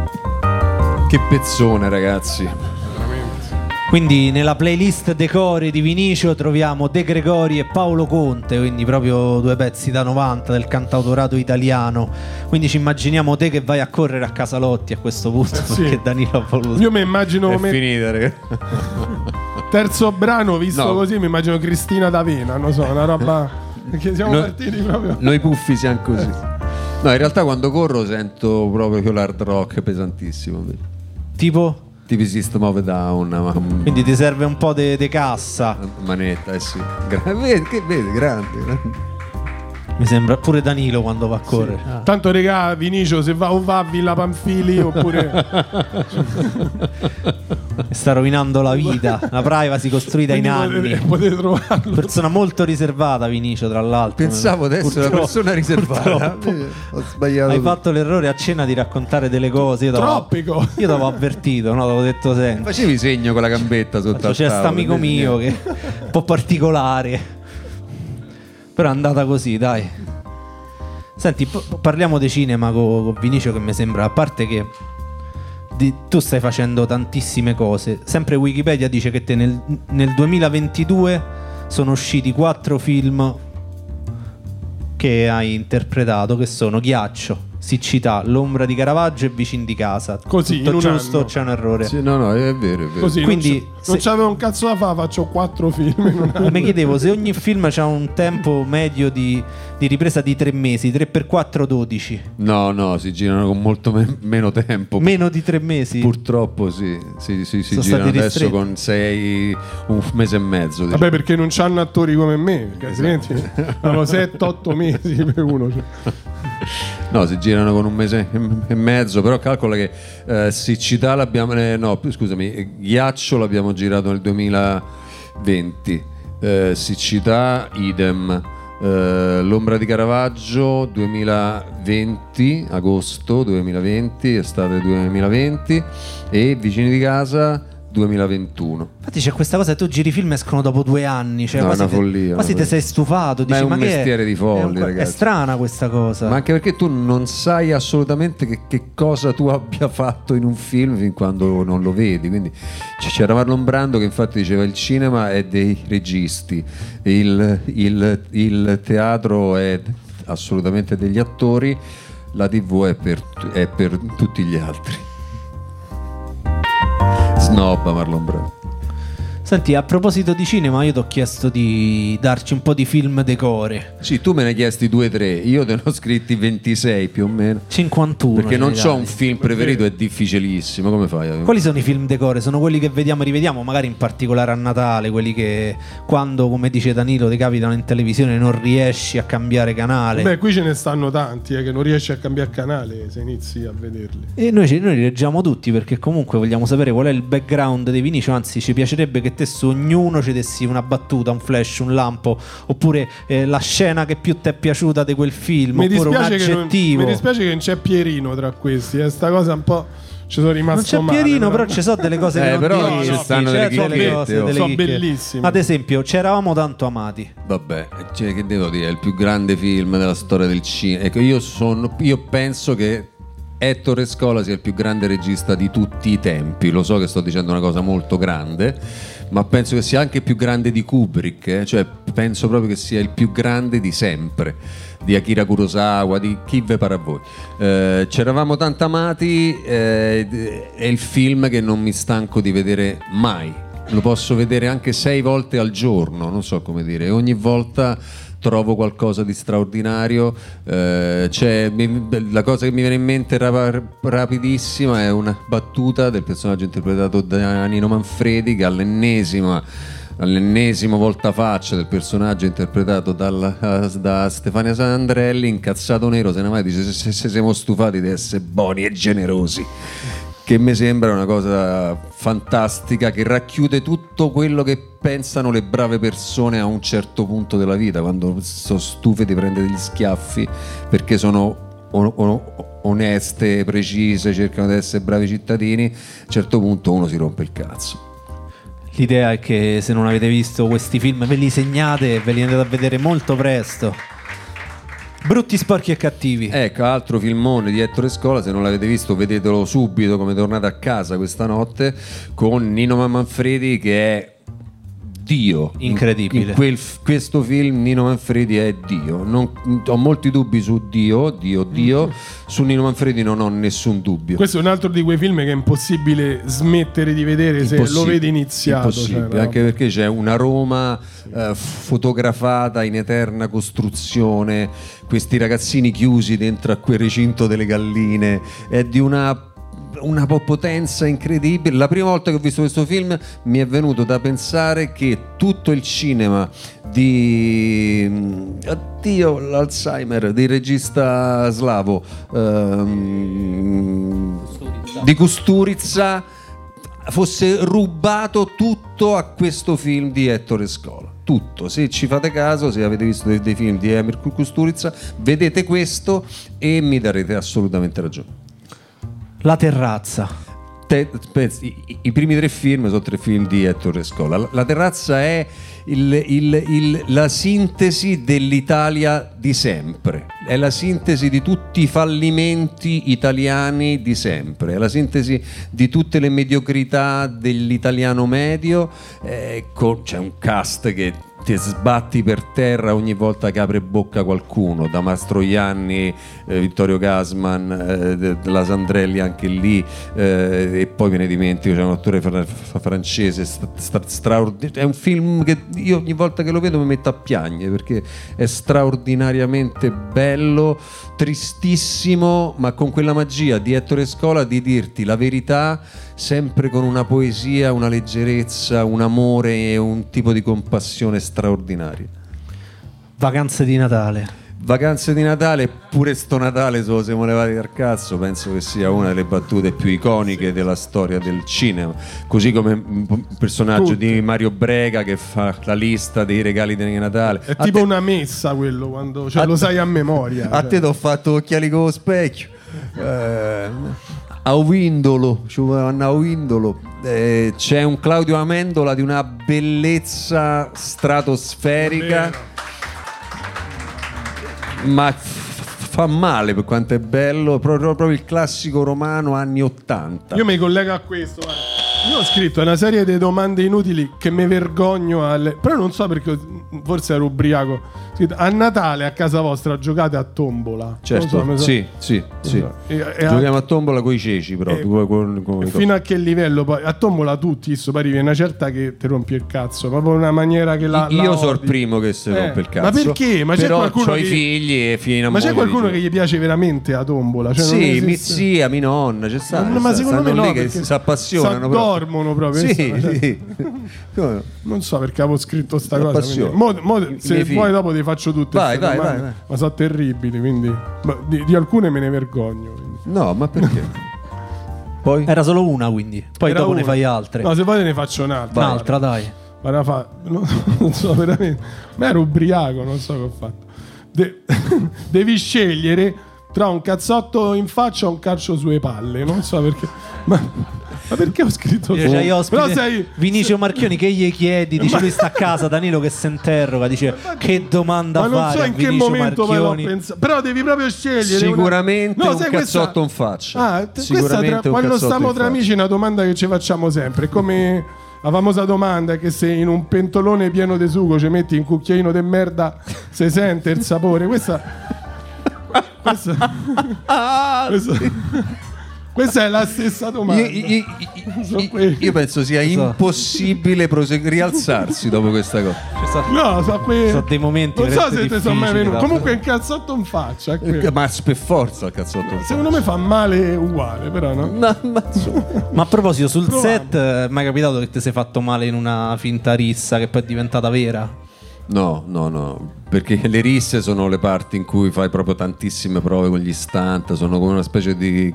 [SPEAKER 3] Che pezzone, ragazzi.
[SPEAKER 1] Quindi nella playlist decore di Vinicio troviamo De Gregori e Paolo Conte, quindi proprio due pezzi da 90 del cantautorato italiano. Quindi ci immaginiamo te che vai a correre a Casalotti a questo punto
[SPEAKER 2] Eh sì.
[SPEAKER 1] perché Danilo ha voluto.
[SPEAKER 2] Io mi immagino
[SPEAKER 3] È
[SPEAKER 2] come
[SPEAKER 3] finita, ragazzi.
[SPEAKER 2] terzo brano, visto
[SPEAKER 3] No.
[SPEAKER 2] così, mi immagino Cristina D'Avena, non so, una roba... Perché siamo
[SPEAKER 3] No.
[SPEAKER 2] partiti proprio...
[SPEAKER 3] Noi puffi siamo così. No, in realtà quando corro sento proprio che l'hard rock pesantissimo.
[SPEAKER 1] Tipo?
[SPEAKER 3] Tipo System of Down, ma
[SPEAKER 1] Quindi ti serve un po' di cassa.
[SPEAKER 3] manetta, eh sì. Gra- vedi, che vedi, grande, grande.
[SPEAKER 1] Mi sembra pure Danilo quando va a correre. Ah.
[SPEAKER 2] Tanto regà Vinicio se va o va a Villa Panfili oppure
[SPEAKER 1] sta rovinando la vita, la privacy costruita in anni.
[SPEAKER 2] potete, trovarlo.
[SPEAKER 1] Persona molto riservata, Vinicio, tra l'altro.
[SPEAKER 3] Pensavo di essere una persona riservata. Ho sbagliato.
[SPEAKER 1] Hai fatto l'errore a cena di raccontare delle cose. Io
[SPEAKER 2] Troppe cose.
[SPEAKER 1] Io t'avevo avvertito, no? T'avevo detto sempre.
[SPEAKER 3] Facevi segno con la gambetta sotto al
[SPEAKER 1] C'è sta amico mio che è un po' particolare. Però è andata così, dai. Senti, parliamo di cinema con, con Vinicio che mi sembra, a parte che di- tu stai facendo tantissime cose. Sempre Wikipedia dice che te nel, nel 2022 sono usciti quattro film che hai interpretato, che sono Ghiaccio, Siccità, L'ombra di Caravaggio e Vicini di casa.
[SPEAKER 2] Così, in
[SPEAKER 1] Tutto
[SPEAKER 2] un
[SPEAKER 1] giusto,
[SPEAKER 2] anno.
[SPEAKER 1] c'è un errore.
[SPEAKER 3] Sì, no, no, è vero, è vero.
[SPEAKER 2] Così,
[SPEAKER 1] Quindi,
[SPEAKER 2] non, non
[SPEAKER 1] se-
[SPEAKER 2] c'avevo un cazzo da fare, faccio quattro film.
[SPEAKER 1] Mi chiedevo se ogni film ha un tempo medio di, di ripresa di 3 mesi, 3x4 12.
[SPEAKER 3] No, no, si girano con molto me- meno tempo.
[SPEAKER 1] Meno di 3 mesi.
[SPEAKER 3] Purtroppo sì, sì, sì, si
[SPEAKER 1] Sono
[SPEAKER 3] girano adesso
[SPEAKER 1] ristretti.
[SPEAKER 3] con sei, un mese e mezzo. diciamo.
[SPEAKER 2] Vabbè, perché non c'hanno attori come me, perché altrimenti hanno 7-8 mesi per uno. cioè.
[SPEAKER 3] No, si girano con un mese e mezzo, però calcola che eh, siccità l'abbiamo... eh, no, scusami, eh, ghiaccio l'abbiamo girato nel 2020, eh, siccità idem, eh, l'ombra di Caravaggio 2020, agosto 2020, estate 2020 e vicini di casa 2021.
[SPEAKER 1] Infatti c'è questa cosa che tu giri film e escono dopo due anni. Cioè
[SPEAKER 3] No, è
[SPEAKER 1] quasi
[SPEAKER 3] una
[SPEAKER 1] te-
[SPEAKER 3] follia,
[SPEAKER 1] Quasi ti sei stufato.
[SPEAKER 3] Ma
[SPEAKER 1] Dici,
[SPEAKER 3] è un
[SPEAKER 1] ma
[SPEAKER 3] mestiere di folli,
[SPEAKER 1] è, un- è strana questa cosa.
[SPEAKER 3] Ma anche perché tu non sai assolutamente che, che cosa tu abbia fatto in un film fin quando non lo vedi. Quindi c'era Marlon Brando che infatti diceva il cinema è dei registi, il, il- il teatro è assolutamente degli attori, la tv è per, è per tutti gli altri. Snobba Marlon Brando.
[SPEAKER 1] Senti, a proposito di cinema, io ti ho chiesto di darci un po' di film decore.
[SPEAKER 3] Sì, tu me ne hai chiesti due o tre, io te ne ho scritti 26 più o meno.
[SPEAKER 1] 51.
[SPEAKER 3] Perché non ho un film preferito, è difficilissimo. Come fai?
[SPEAKER 1] Quali sono i film decore? Sono quelli che vediamo e rivediamo, magari in particolare a Natale, quelli che quando, come dice Danilo, ti capitano in televisione e non riesci a cambiare canale.
[SPEAKER 2] Beh, qui ce ne stanno tanti eh, che non riesci a cambiare canale se inizi a vederli.
[SPEAKER 1] E noi, noi li leggiamo tutti perché comunque vogliamo sapere qual è il background dei Vinicio, anzi ci piacerebbe che te su ognuno ci dessi una battuta, un flash, un lampo, oppure eh, la scena che più ti è piaciuta di quel film,
[SPEAKER 2] Mi
[SPEAKER 1] oppure un
[SPEAKER 2] che non,
[SPEAKER 1] aggettivo.
[SPEAKER 2] mi dispiace che non c'è Pierino tra questi, eh, sta cosa un po'... Ci sono rimasto
[SPEAKER 1] non c'è
[SPEAKER 2] male,
[SPEAKER 1] Pierino, però ci sono delle cose che
[SPEAKER 3] Eh,
[SPEAKER 1] non
[SPEAKER 3] però
[SPEAKER 1] diresti,
[SPEAKER 2] ci
[SPEAKER 3] stanno
[SPEAKER 1] cioè,
[SPEAKER 3] delle
[SPEAKER 1] sono
[SPEAKER 3] chicchette,
[SPEAKER 1] cose,
[SPEAKER 3] oh.
[SPEAKER 1] delle
[SPEAKER 2] Sono
[SPEAKER 1] chicche.
[SPEAKER 2] bellissime.
[SPEAKER 1] Ad esempio, c'eravamo tanto amati.
[SPEAKER 3] Vabbè, cioè, che devo dire, è il più grande film della storia del cinema. Ecco, io, sono, io penso che Ettore Scola sia il più grande regista di tutti i tempi. Lo so che sto dicendo una cosa molto grande, ma penso che sia anche più grande di Kubrick. eh. Cioè, penso proprio che sia il più grande di sempre, di Akira Kurosawa, di chi ve pare a voi. Eh, C'eravamo tanto amati, eh, è il film che non mi stanco di vedere mai lo posso vedere anche sei volte al giorno, non so come dire, ogni volta trovo qualcosa di straordinario. Eh, c'è- mi- la cosa che mi viene in mente rapa- rapidissima è una battuta del personaggio interpretato da Nino Manfredi che all'ennesima all'ennesimo voltafaccia del personaggio interpretato dalla- da Stefania Sandrelli, incazzato nero, se ne e dice se- se siamo stufati di essere buoni e generosi. Che mi sembra una cosa fantastica che racchiude tutto quello che pensano le brave persone a un certo punto della vita, quando sono stufe di prendere degli schiaffi perché sono o- o- oneste, precise, cercano di essere bravi cittadini, a un certo punto uno si rompe il cazzo.
[SPEAKER 1] L'idea è che se non avete visto questi film ve li segnate e ve li andate a vedere molto presto. Brutti, sporchi e cattivi.
[SPEAKER 3] Ecco, altro filmone di Ettore Scola, se non l'avete visto vedetelo subito come tornate a casa questa notte con Nino Manfredi che è Dio. In-
[SPEAKER 1] Incredibile.
[SPEAKER 3] In, quel questo film Nino Manfredi è Dio. Non- ho molti dubbi su Dio, Dio, Dio. Su Nino Manfredi non ho nessun dubbio.
[SPEAKER 2] Questo è un altro di quei film che è impossibile smettere di vedere se lo vedi iniziato.
[SPEAKER 3] impossibile,
[SPEAKER 2] cioè, no?
[SPEAKER 3] anche perché c'è una Roma eh, fotografata in eterna costruzione, questi ragazzini chiusi dentro a quel recinto delle galline, è di una una po- potenza incredibile. La prima volta che ho visto questo film mi è venuto da pensare che tutto il cinema di addio l'Alzheimer del regista slavo ehm, di Kusturica fosse rubato tutto a questo film di Ettore Scola. Tutto, se ci fate caso, se avete visto dei, dei film di Emir Kusturica, vedete questo e mi darete assolutamente ragione.
[SPEAKER 1] La terrazza.
[SPEAKER 3] Te- pensi, i, i primi tre film sono tre film di Ettore Scola. La, la terrazza è il- il- il- la sintesi dell'Italia di sempre, è la sintesi di tutti i fallimenti italiani di sempre, è la sintesi di tutte le mediocrità dell'italiano medio. eh, con- c'è un cast che ti sbatti per terra ogni volta che apre bocca qualcuno, da Mastroianni, eh, Vittorio Gasman, eh, de- Sandrelli anche lì, eh, e poi me ne dimentico, c'è un attore fra- fra- francese stra- straordinario, è un film che io ogni volta che lo vedo mi metto a piangere perché è straordinariamente bello, tristissimo, ma con quella magia di Ettore Scola di dirti la verità sempre con una poesia, una leggerezza, un amore e un tipo di compassione straordinario.
[SPEAKER 1] Vacanze di Natale.
[SPEAKER 3] Vacanze di Natale, pure sto Natale se lo siamo levati dal cazzo, penso che sia una delle battute più iconiche della storia del cinema. Così come un personaggio
[SPEAKER 2] Tutte.
[SPEAKER 3] di Mario Brega che fa la lista dei regali di Natale.
[SPEAKER 2] È
[SPEAKER 3] A
[SPEAKER 2] tipo
[SPEAKER 3] te-
[SPEAKER 2] una messa quello, quando cioè, lo sai a memoria.
[SPEAKER 3] A
[SPEAKER 2] cioè.
[SPEAKER 3] te ti ho fatto occhiali con lo specchio. Eh, a Windolo, ci volevano a Windolo. Eh, c'è un Claudio Amendola di una bellezza stratosferica, ma fa male per quanto è bello. Proprio, proprio il classico romano anni 80.
[SPEAKER 2] Io mi collego a questo. guarda. Io ho scritto una serie di domande inutili che mi vergogno alle... Però non so perché, forse ero ubriaco. A Natale a casa vostra giocate a tombola.
[SPEAKER 3] Certo,
[SPEAKER 2] so, so-
[SPEAKER 3] sì, sì, sì.
[SPEAKER 2] so. E- e a-
[SPEAKER 3] Giochiamo a tombola con i ceci, però.
[SPEAKER 2] Eh,
[SPEAKER 3] con- con- con-
[SPEAKER 2] E fino a che livello poi a tombola tutti sto pari viene una certa che ti rompi il cazzo proprio una maniera che la
[SPEAKER 3] Io
[SPEAKER 2] la
[SPEAKER 3] sono il primo che si
[SPEAKER 2] Eh,
[SPEAKER 3] rompe il cazzo.
[SPEAKER 2] ma perché? Ma c'è qualcuno che-
[SPEAKER 3] i figli e fino a
[SPEAKER 2] ma c'è qualcuno che gli piace veramente a tombola cioè,
[SPEAKER 3] sì, mi zia, mi nonna, c'è sta,
[SPEAKER 2] Ma- ma secondo me no,
[SPEAKER 3] lì che si appassionano
[SPEAKER 2] s'addormono proprio,
[SPEAKER 3] Sì,
[SPEAKER 2] cioè-
[SPEAKER 3] sì.
[SPEAKER 2] Non so perché avevo scritto sta cosa se vuoi dopo ti faccio tutte
[SPEAKER 3] Vai, vai,
[SPEAKER 2] domande,
[SPEAKER 3] vai, vai.
[SPEAKER 2] ma sono terribili quindi ma di, di alcune me ne vergogno quindi.
[SPEAKER 3] No, ma perché? Poi
[SPEAKER 1] Era solo una, quindi. Poi
[SPEAKER 2] Era
[SPEAKER 1] dopo ne
[SPEAKER 2] una.
[SPEAKER 1] fai altre.
[SPEAKER 2] no se vuoi te ne faccio un'altra
[SPEAKER 1] Un'altra, dai.
[SPEAKER 2] Guarda, fa, no, non so veramente. Ma ero ubriaco, non so che ho fatto. De- devi scegliere tra un cazzotto in faccia o un calcio sulle palle. Non so perché. Ma, ma perché ho scritto
[SPEAKER 1] Io c'hai ospite
[SPEAKER 2] Però sei.
[SPEAKER 1] Vinicio Marchioni che gli chiedi, dice lui sta a casa, Danilo che si interroga, dice che domanda
[SPEAKER 2] Ma non
[SPEAKER 1] fare
[SPEAKER 2] so
[SPEAKER 1] a
[SPEAKER 2] in che momento
[SPEAKER 1] Marchioni.
[SPEAKER 2] pensato. Però devi proprio scegliere.
[SPEAKER 3] Sicuramente
[SPEAKER 2] una...
[SPEAKER 3] un
[SPEAKER 2] sai,
[SPEAKER 3] cazzotto in faccia.
[SPEAKER 2] Ah, t- questa
[SPEAKER 3] Sicuramente
[SPEAKER 2] tra-
[SPEAKER 3] un
[SPEAKER 2] quando stiamo tra amici è una domanda che ci facciamo sempre. È come la famosa domanda che se in un pentolone pieno di sugo ci metti un cucchiaino di merda si sente il sapore. Questa. questa,
[SPEAKER 3] Ah,
[SPEAKER 2] questa, Questa è la stessa domanda.
[SPEAKER 3] Io, io- io- penso sia
[SPEAKER 1] So.
[SPEAKER 3] impossibile prosegu- rialzarsi dopo questa cosa.
[SPEAKER 2] No, so que...
[SPEAKER 1] Sono dei momenti
[SPEAKER 2] Non so se ti sono mai
[SPEAKER 1] guarda.
[SPEAKER 2] Comunque un cazzotto in faccia. è quello.
[SPEAKER 3] Ma per forza il cazzotto.
[SPEAKER 2] Secondo me fa male uguale, però no.
[SPEAKER 3] Ma, ma.
[SPEAKER 1] Ma a proposito, sul
[SPEAKER 2] Proviamo.
[SPEAKER 1] set, eh, è mai capitato che ti sei fatto male in una finta rissa che poi è diventata vera?
[SPEAKER 3] No, no, no, perché le risse sono le parti in cui fai proprio tantissime prove con gli stunt, sono come una specie di,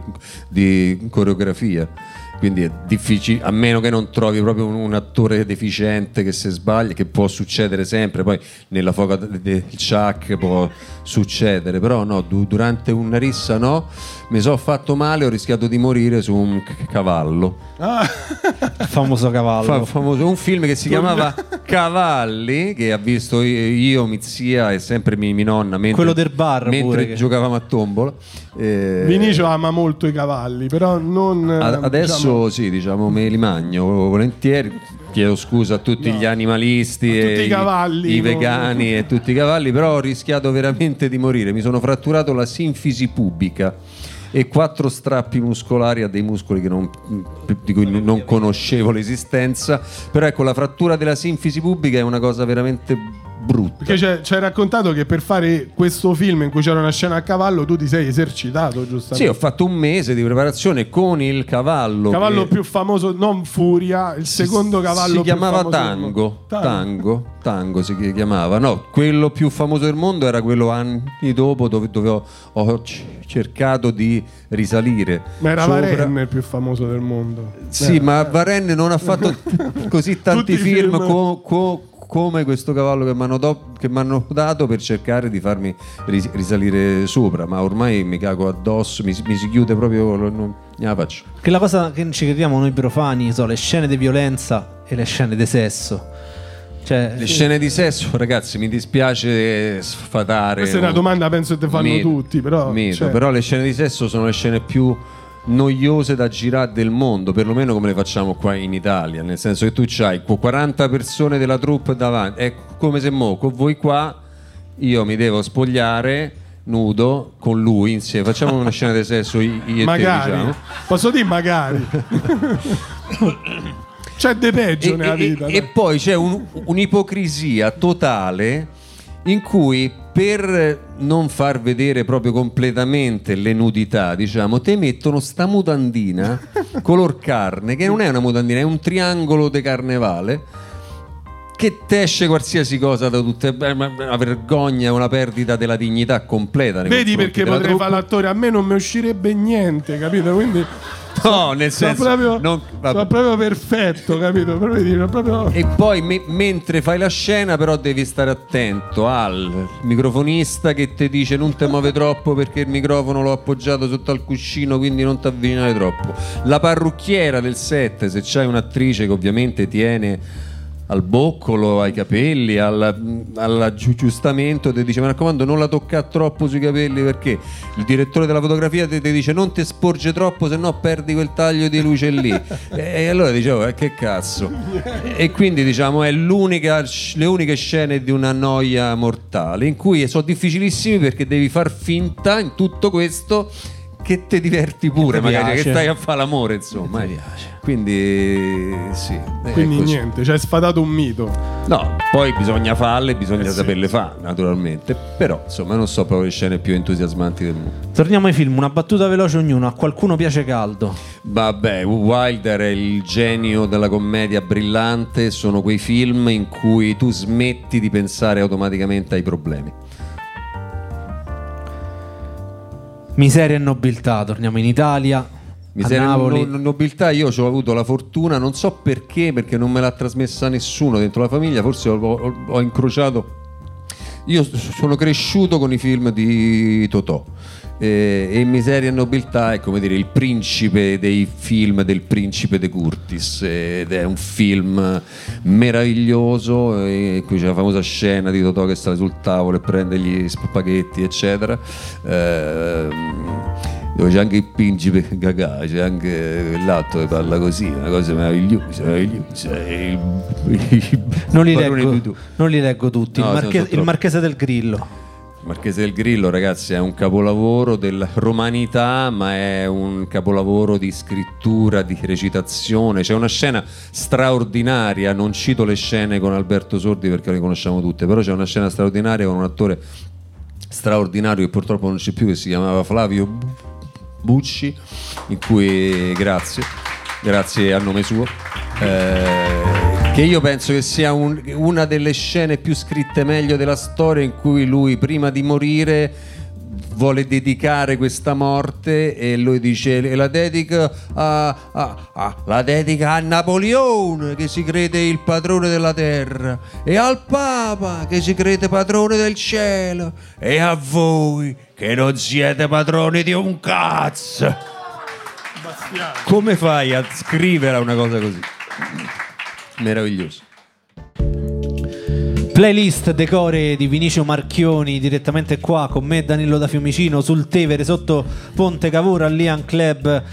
[SPEAKER 3] di coreografia. Quindi è difficile, a meno che non trovi proprio un, un attore deficiente che se sbaglia, che può succedere sempre, poi nella foca de- del Chuck può succedere, però no, du- durante una rissa no, mi sono fatto male, ho rischiato di morire su un c- cavallo.
[SPEAKER 2] Ah,
[SPEAKER 1] Il famoso cavallo.
[SPEAKER 3] Fa- famoso, un film che si chiamava Cavalli che ha visto io, mia zia e sempre mia, mia nonna mentre,
[SPEAKER 1] Quello del bar
[SPEAKER 3] mentre
[SPEAKER 1] pure che-
[SPEAKER 3] giocavamo a tombola Eh,
[SPEAKER 2] Vinicio ama molto i cavalli, però non.
[SPEAKER 3] a- adesso
[SPEAKER 2] diciamo,
[SPEAKER 3] sì diciamo me li magno volentieri chiedo scusa a tutti gli animalisti
[SPEAKER 2] A
[SPEAKER 3] e
[SPEAKER 2] tutti i cavalli,
[SPEAKER 3] i
[SPEAKER 2] no?
[SPEAKER 3] vegani e tutti i cavalli però ho rischiato veramente di morire. Mi sono fratturato la sinfisi pubica e quattro strappi muscolari a dei muscoli che non- di cui non conoscevo l'esistenza. Però ecco la frattura della sinfisi pubica è una cosa veramente brutta
[SPEAKER 2] Perché ci hai raccontato che per fare questo film in cui c'era una scena a cavallo tu ti sei esercitato,
[SPEAKER 3] sì
[SPEAKER 2] giustamente.
[SPEAKER 3] ho fatto un mese di preparazione con il cavallo
[SPEAKER 2] Il cavallo
[SPEAKER 3] che-
[SPEAKER 2] più famoso, non Furia, il secondo cavallo
[SPEAKER 3] si
[SPEAKER 2] più
[SPEAKER 3] chiamava
[SPEAKER 2] famoso del
[SPEAKER 3] Tango,
[SPEAKER 2] mondo.
[SPEAKER 3] Tango, Tango si chiamava. No, quello più famoso del mondo era quello anni dopo dove, dove ho, ho cercato di risalire.
[SPEAKER 2] Ma era
[SPEAKER 3] sopra-
[SPEAKER 2] Varenne il più famoso del mondo.
[SPEAKER 3] Sì, ma Varenne non ha fatto così tanti film,
[SPEAKER 2] film.
[SPEAKER 3] co- co- come questo cavallo che mi hanno do- dato per cercare di farmi ris- risalire sopra, ma ormai mi cago addosso, mi, si- mi si chiude proprio, non la faccio.
[SPEAKER 1] Che la cosa che ci crediamo noi profani sono le scene di violenza e le scene di sesso. Cioè,
[SPEAKER 3] Le scene di sesso, ragazzi, mi dispiace sfatare.
[SPEAKER 2] Questa è una
[SPEAKER 3] un-
[SPEAKER 2] domanda, penso che te fanno
[SPEAKER 3] mito,
[SPEAKER 2] tutti, però,
[SPEAKER 3] mito,
[SPEAKER 2] cioè-
[SPEAKER 3] però le scene di sesso sono le scene più noiose da girare del mondo, perlomeno come le facciamo qua in Italia, nel senso che tu c'hai qu- 40 persone della troupe davanti, è come se mo con voi qua io mi devo spogliare nudo con lui insieme, facciamo una scena di sesso io e te,
[SPEAKER 2] magari.
[SPEAKER 3] diciamo.
[SPEAKER 2] Posso dire magari. C'è de peggio
[SPEAKER 3] E,
[SPEAKER 2] nella
[SPEAKER 3] e-
[SPEAKER 2] vita.
[SPEAKER 3] e
[SPEAKER 2] dai.
[SPEAKER 3] poi c'è un- un'ipocrisia totale in cui per non far vedere proprio completamente le nudità, diciamo, te mettono sta mutandina color carne, che non è una mutandina, è un triangolo di carnevale. Che te esce qualsiasi cosa da tutte una vergogna, una perdita della dignità completa.
[SPEAKER 2] Vedi perché potrei fare l'attore, a me non mi uscirebbe niente, capito? Quindi
[SPEAKER 3] No, nel
[SPEAKER 2] sono
[SPEAKER 3] senso.
[SPEAKER 2] proprio,
[SPEAKER 3] non-
[SPEAKER 2] sono proprio perfetto, capito? Proprio proprio...
[SPEAKER 3] E poi me- mentre fai la scena però devi stare attento al microfonista che ti dice non ti muove troppo perché il microfono l'ho appoggiato sotto al cuscino quindi non ti avvicinare troppo. La parrucchiera del set, se c'hai un'attrice che ovviamente tiene al boccolo, ai capelli, al- all'aggiustamento, ti dice mi raccomando non la toccare troppo sui capelli perché il direttore della fotografia ti, ti dice non ti sporge troppo se no perdi quel taglio di luce lì. E, e allora dicevo eh, che cazzo. E quindi diciamo è l'unica, le uniche scene di una noia mortale in cui sono difficilissimi perché devi far finta in tutto questo che ti diverti pure,
[SPEAKER 1] ti
[SPEAKER 3] magari
[SPEAKER 1] piace.
[SPEAKER 3] che stai a fare l'amore, insomma.
[SPEAKER 1] Che ti
[SPEAKER 3] eh.
[SPEAKER 1] piace.
[SPEAKER 3] Quindi sì. è
[SPEAKER 2] Quindi
[SPEAKER 3] così.
[SPEAKER 2] niente, cioè hai sfatato un mito.
[SPEAKER 3] No, poi bisogna farle, bisogna
[SPEAKER 2] Eh sì,
[SPEAKER 3] saperle fare, naturalmente. Però, insomma, non so proprio le scene più entusiasmanti del mondo.
[SPEAKER 1] Torniamo ai film, una battuta veloce ognuno. A qualcuno piace caldo.
[SPEAKER 3] Vabbè, Wilder è il genio della commedia brillante, sono quei film in cui tu smetti di pensare automaticamente ai problemi.
[SPEAKER 1] Miseria e nobiltà, torniamo in Italia.
[SPEAKER 3] Miseria e
[SPEAKER 1] Napoli.
[SPEAKER 3] no- nobiltà, io ci ho avuto la fortuna, non so perché, perché non me l'ha trasmessa nessuno dentro la famiglia, forse ho, ho- ho incrociato. Io sono cresciuto con i film di Totò. Eh, e Miseria e Nobiltà è come dire il principe dei film del principe De Curtis ed è un film meraviglioso eh, in cui c'è la famosa scena di Totò che sta sul tavolo e prende gli spaghetti eccetera Ehm, dove c'è anche il principe Gagà, c'è anche l'atto che parla così, una cosa meravigliosa, meravigliosa. e il- il
[SPEAKER 1] Non li, leggo, non li leggo tutti.
[SPEAKER 3] No,
[SPEAKER 1] il,
[SPEAKER 3] sono
[SPEAKER 1] marche-
[SPEAKER 3] troppo.
[SPEAKER 1] il marchese del Grillo.
[SPEAKER 3] Marchese del Grillo, ragazzi, è un capolavoro della romanità, ma è un capolavoro di scrittura, di recitazione. C'è una scena straordinaria, non cito le scene con Alberto Sordi perché le conosciamo tutte, però c'è una scena straordinaria con un attore straordinario che purtroppo non c'è più, che si chiamava Flavio Bucci, in cui, grazie, grazie a nome suo. Eh, che io penso che sia un- una delle scene più scritte meglio della storia in cui lui prima di morire vuole dedicare questa morte e lui dice e la dedica a, a- a- la dedica a Napoleone che si crede il padrone della terra e al Papa che si crede padrone del cielo e a voi che non siete padroni di un cazzo. Come fai a scrivere una cosa così meraviglioso.
[SPEAKER 1] Playlist decore di Vinicio Marchioni direttamente qua con me Danilo da Fiumicino sul Tevere sotto Ponte Cavour al Lian Club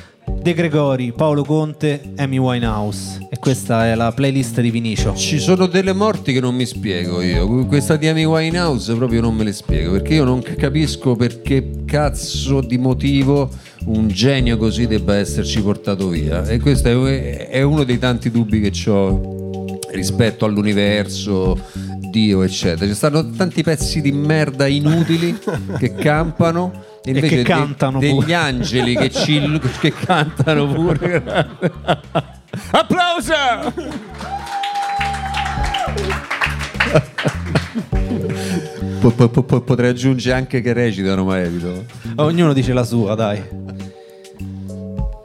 [SPEAKER 1] De Gregori, Paolo Conte, Amy Winehouse e questa è la playlist di Vinicio.
[SPEAKER 3] Ci sono delle morti che non mi spiego io. Questa di Amy Winehouse proprio non me le spiego perché io non capisco per che cazzo di motivo un genio così debba esserci portato via. E questo è, è uno dei tanti dubbi che ho rispetto all'universo, Dio, eccetera. Ci stanno tanti pezzi di merda inutili che campano. E
[SPEAKER 1] che
[SPEAKER 3] de-
[SPEAKER 1] cantano
[SPEAKER 3] degli
[SPEAKER 1] pure.
[SPEAKER 3] angeli che, ci, che cantano pure. Applauso! Po- po- po- potrei aggiungere anche che recitano, ma evito.
[SPEAKER 1] Ognuno dice la sua, dai.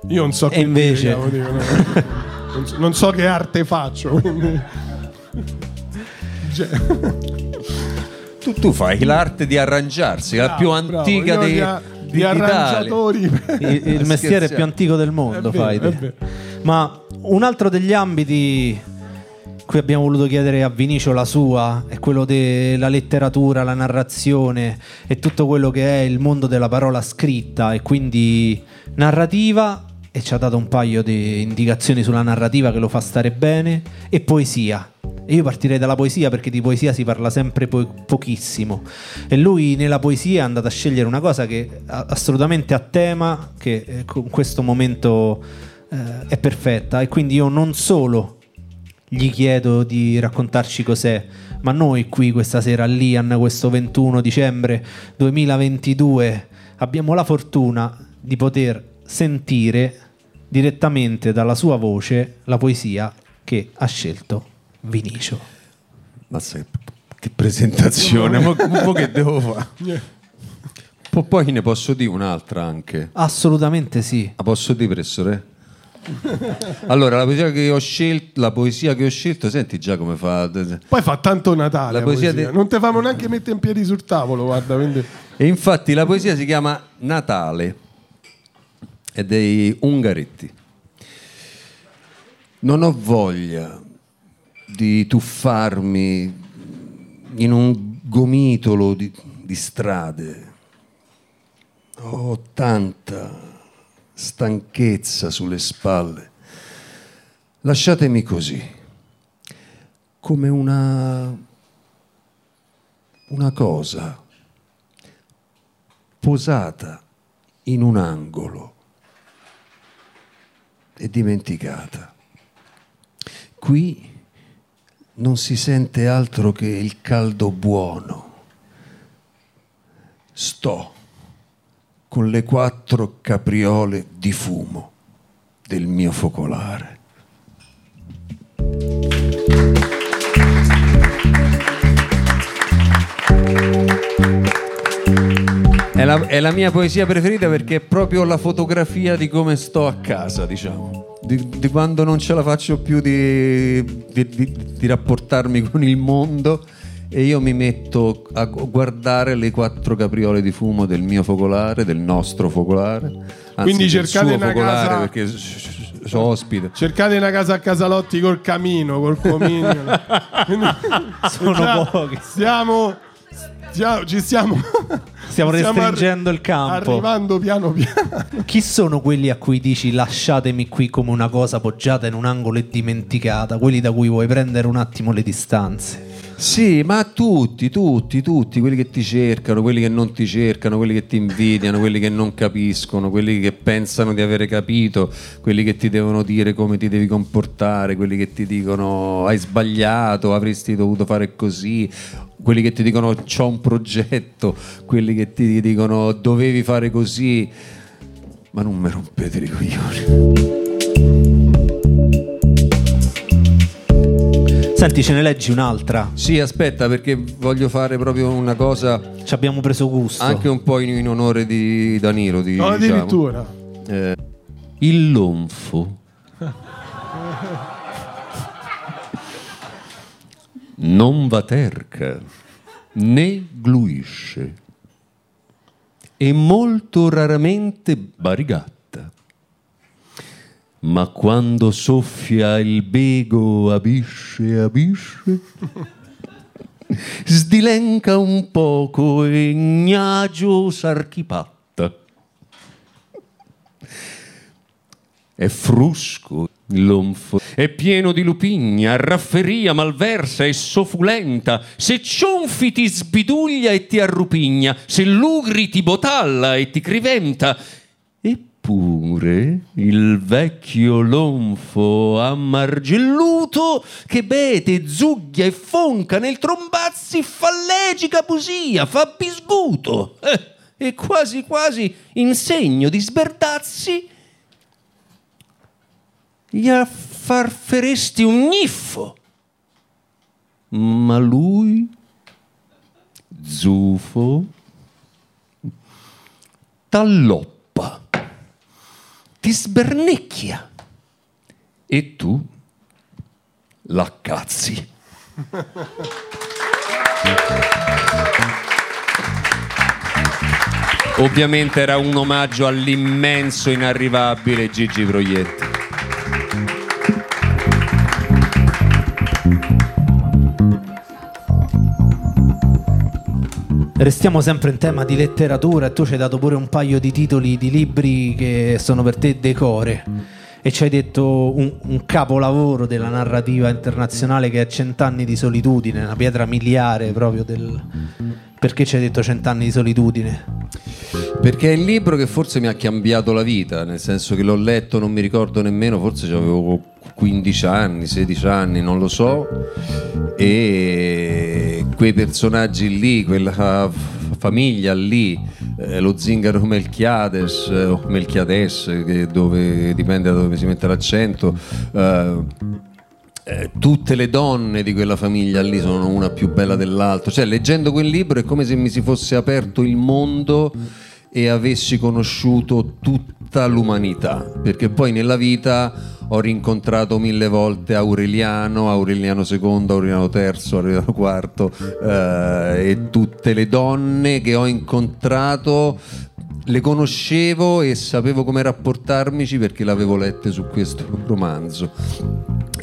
[SPEAKER 2] Io non so
[SPEAKER 1] E
[SPEAKER 2] che
[SPEAKER 1] invece-
[SPEAKER 2] dire, dico, no. non, so, non so che arte faccio. quindi- Cioè,
[SPEAKER 3] Tu, tu fai l'arte di arrangiarsi, la più
[SPEAKER 2] bravo,
[SPEAKER 3] antica dei,
[SPEAKER 2] di, a-
[SPEAKER 3] di-
[SPEAKER 2] di arrangiatori.
[SPEAKER 1] Il, il mestiere più antico del mondo,
[SPEAKER 2] È vero,
[SPEAKER 1] fai. Ma un altro degli ambiti cui abbiamo voluto chiedere a Vinicio la sua è quello della letteratura, la narrazione e tutto quello che è il mondo della parola scritta e quindi narrativa e ci ha dato un paio di indicazioni sulla narrativa che lo fa stare bene e poesia. Io partirei dalla poesia perché di poesia si parla sempre po- pochissimo. E lui nella poesia è andato a scegliere una cosa che assolutamente a tema, che eh, con questo momento eh, è perfetta. E quindi io non solo gli chiedo di raccontarci cos'è, ma noi qui questa sera a Lian, questo 21 dicembre 2022, abbiamo la fortuna di poter sentire direttamente dalla sua voce la poesia che ha scelto Vinicio.
[SPEAKER 3] Mazza, che, che presentazione, ma, ma che devo fare? Po- Poi ne posso dire un'altra anche.
[SPEAKER 1] Assolutamente sì.
[SPEAKER 3] La posso dire, professore? Allora, la poesia che ho scelto, la poesia che ho scelto, senti già come fa.
[SPEAKER 2] Poi fa tanto Natale.
[SPEAKER 3] La
[SPEAKER 2] La
[SPEAKER 3] poesia
[SPEAKER 2] poesia.
[SPEAKER 3] de-
[SPEAKER 2] Non te famo neanche mettere in piedi sul tavolo, guarda. Quindi...
[SPEAKER 3] E infatti la poesia si chiama Natale, è dei Ungaretti. Non ho voglia di tuffarmi in un gomitolo di, di strade. Ho tanta stanchezza sulle spalle. Lasciatemi così, come una, una cosa posata in un angolo e dimenticata. Qui non si sente altro che il caldo buono. Sto con le quattro capriole di fumo del mio focolare. È la, è la mia poesia preferita perché è proprio la fotografia di come sto a casa, diciamo. Di, di quando non ce la faccio più di, di- di- rapportarmi con il mondo e io mi metto a gu- guardare le quattro capriole di fumo del mio focolare, del nostro focolare. Anzi,
[SPEAKER 2] Quindi cercate una
[SPEAKER 3] focolare
[SPEAKER 2] casa-
[SPEAKER 3] perché sono ospite.
[SPEAKER 2] Cercate una casa a Casalotti col camino, col. Quindi-
[SPEAKER 1] Sono pochi.
[SPEAKER 2] Stiamo, stiamo- ci stiamo.
[SPEAKER 1] Stiamo restringendo il campo.
[SPEAKER 2] Arrivando piano piano.
[SPEAKER 1] Chi sono quelli a cui dici lasciatemi qui come una cosa poggiata in un angolo e dimenticata? Quelli da cui vuoi prendere un attimo le distanze?
[SPEAKER 3] Sì, ma tutti, tutti, tutti, quelli che ti cercano, quelli che non ti cercano, quelli che ti invidiano, quelli che non capiscono, quelli che pensano di avere capito, quelli che ti devono dire come ti devi comportare, quelli che ti dicono hai sbagliato, avresti dovuto fare così, quelli che ti dicono c'ho un progetto, quelli che ti dicono dovevi fare così, ma non mi rompete i coglioni.
[SPEAKER 1] Senti, ce ne leggi un'altra.
[SPEAKER 3] Sì, aspetta, perché voglio fare proprio una cosa
[SPEAKER 1] Ci abbiamo preso gusto.
[SPEAKER 3] anche un po' in, in onore di Danilo. Di,
[SPEAKER 2] No,
[SPEAKER 3] diciamo.
[SPEAKER 2] addirittura.
[SPEAKER 3] Eh, il lonfo non va terca né gluisce e molto raramente barigatta. Ma quando soffia il bego abisce abisce sdilenca un poco e gnagio s'archipatta. È frusco l'onfo, è pieno di lupigna, rafferia malversa e sofulenta. Se cionfi ti sbiduglia e ti arrupigna, se lugri ti botalla e ti criventa. Eppure il vecchio lonfo ammargelluto che bete, zugglia e fonca nel trombazzi fa legica poesia, fa bisguto. Eh, e quasi quasi in segno di sberdazzi gli affarferesti un gniffo. Ma lui, zufo, t'alloppa, ti sbernecchia e tu l'accazzi. Ovviamente era un omaggio all'immenso inarrivabile Gigi Proietti.
[SPEAKER 1] Restiamo sempre in tema di letteratura e tu ci hai dato pure un paio di titoli di libri che sono per te decore e ci hai detto un, un capolavoro della narrativa internazionale che è Cent'anni di solitudine, una pietra miliare proprio del... Perché ci hai detto Cent'anni di solitudine?
[SPEAKER 3] Perché è il libro che forse mi ha cambiato la vita, nel senso che l'ho letto, non mi ricordo nemmeno, forse avevo 15 anni, 16 anni, non lo so, e quei personaggi lì, quella fa- famiglia lì, eh, lo zingaro Melchiades eh, o Melchiades, che dove dipende da dove si mette l'accento, eh, eh, tutte le donne di quella famiglia lì sono una più bella dell'altra. Cioè, leggendo quel libro è come se mi si fosse aperto il mondo e avessi conosciuto tutta l'umanità. Perché poi nella vita ho rincontrato mille volte Aureliano, Aureliano II, Aureliano III, Aureliano IV eh, e tutte le donne che ho incontrato le conoscevo e sapevo come rapportarmici perché l'avevo lette su questo romanzo.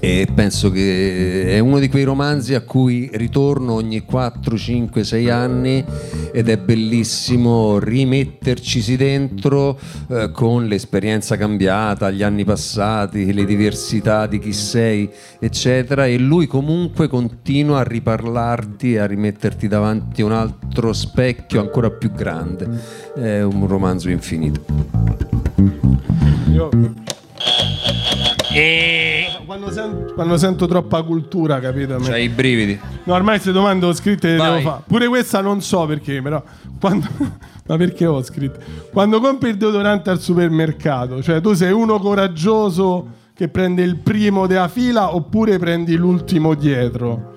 [SPEAKER 3] E penso che è uno di quei romanzi a cui ritorno ogni 4, 5, 6 anni ed è bellissimo rimettercisi dentro eh, con l'esperienza cambiata, gli anni passati, le diversità di chi sei, eccetera e lui comunque continua a riparlarti e a rimetterti davanti a un altro specchio ancora più grande. È un romanzo infinito.
[SPEAKER 2] Io... Quando, sen- quando sento troppa cultura, capito? Me-
[SPEAKER 3] C'hai i brividi.
[SPEAKER 2] No, ormai queste domande ho scritte le devo fare. Pure questa non so perché, però. Quando... Ma perché ho scritto? Quando compri il deodorante al supermercato, cioè tu sei uno coraggioso che prende il primo della fila oppure prendi l'ultimo dietro?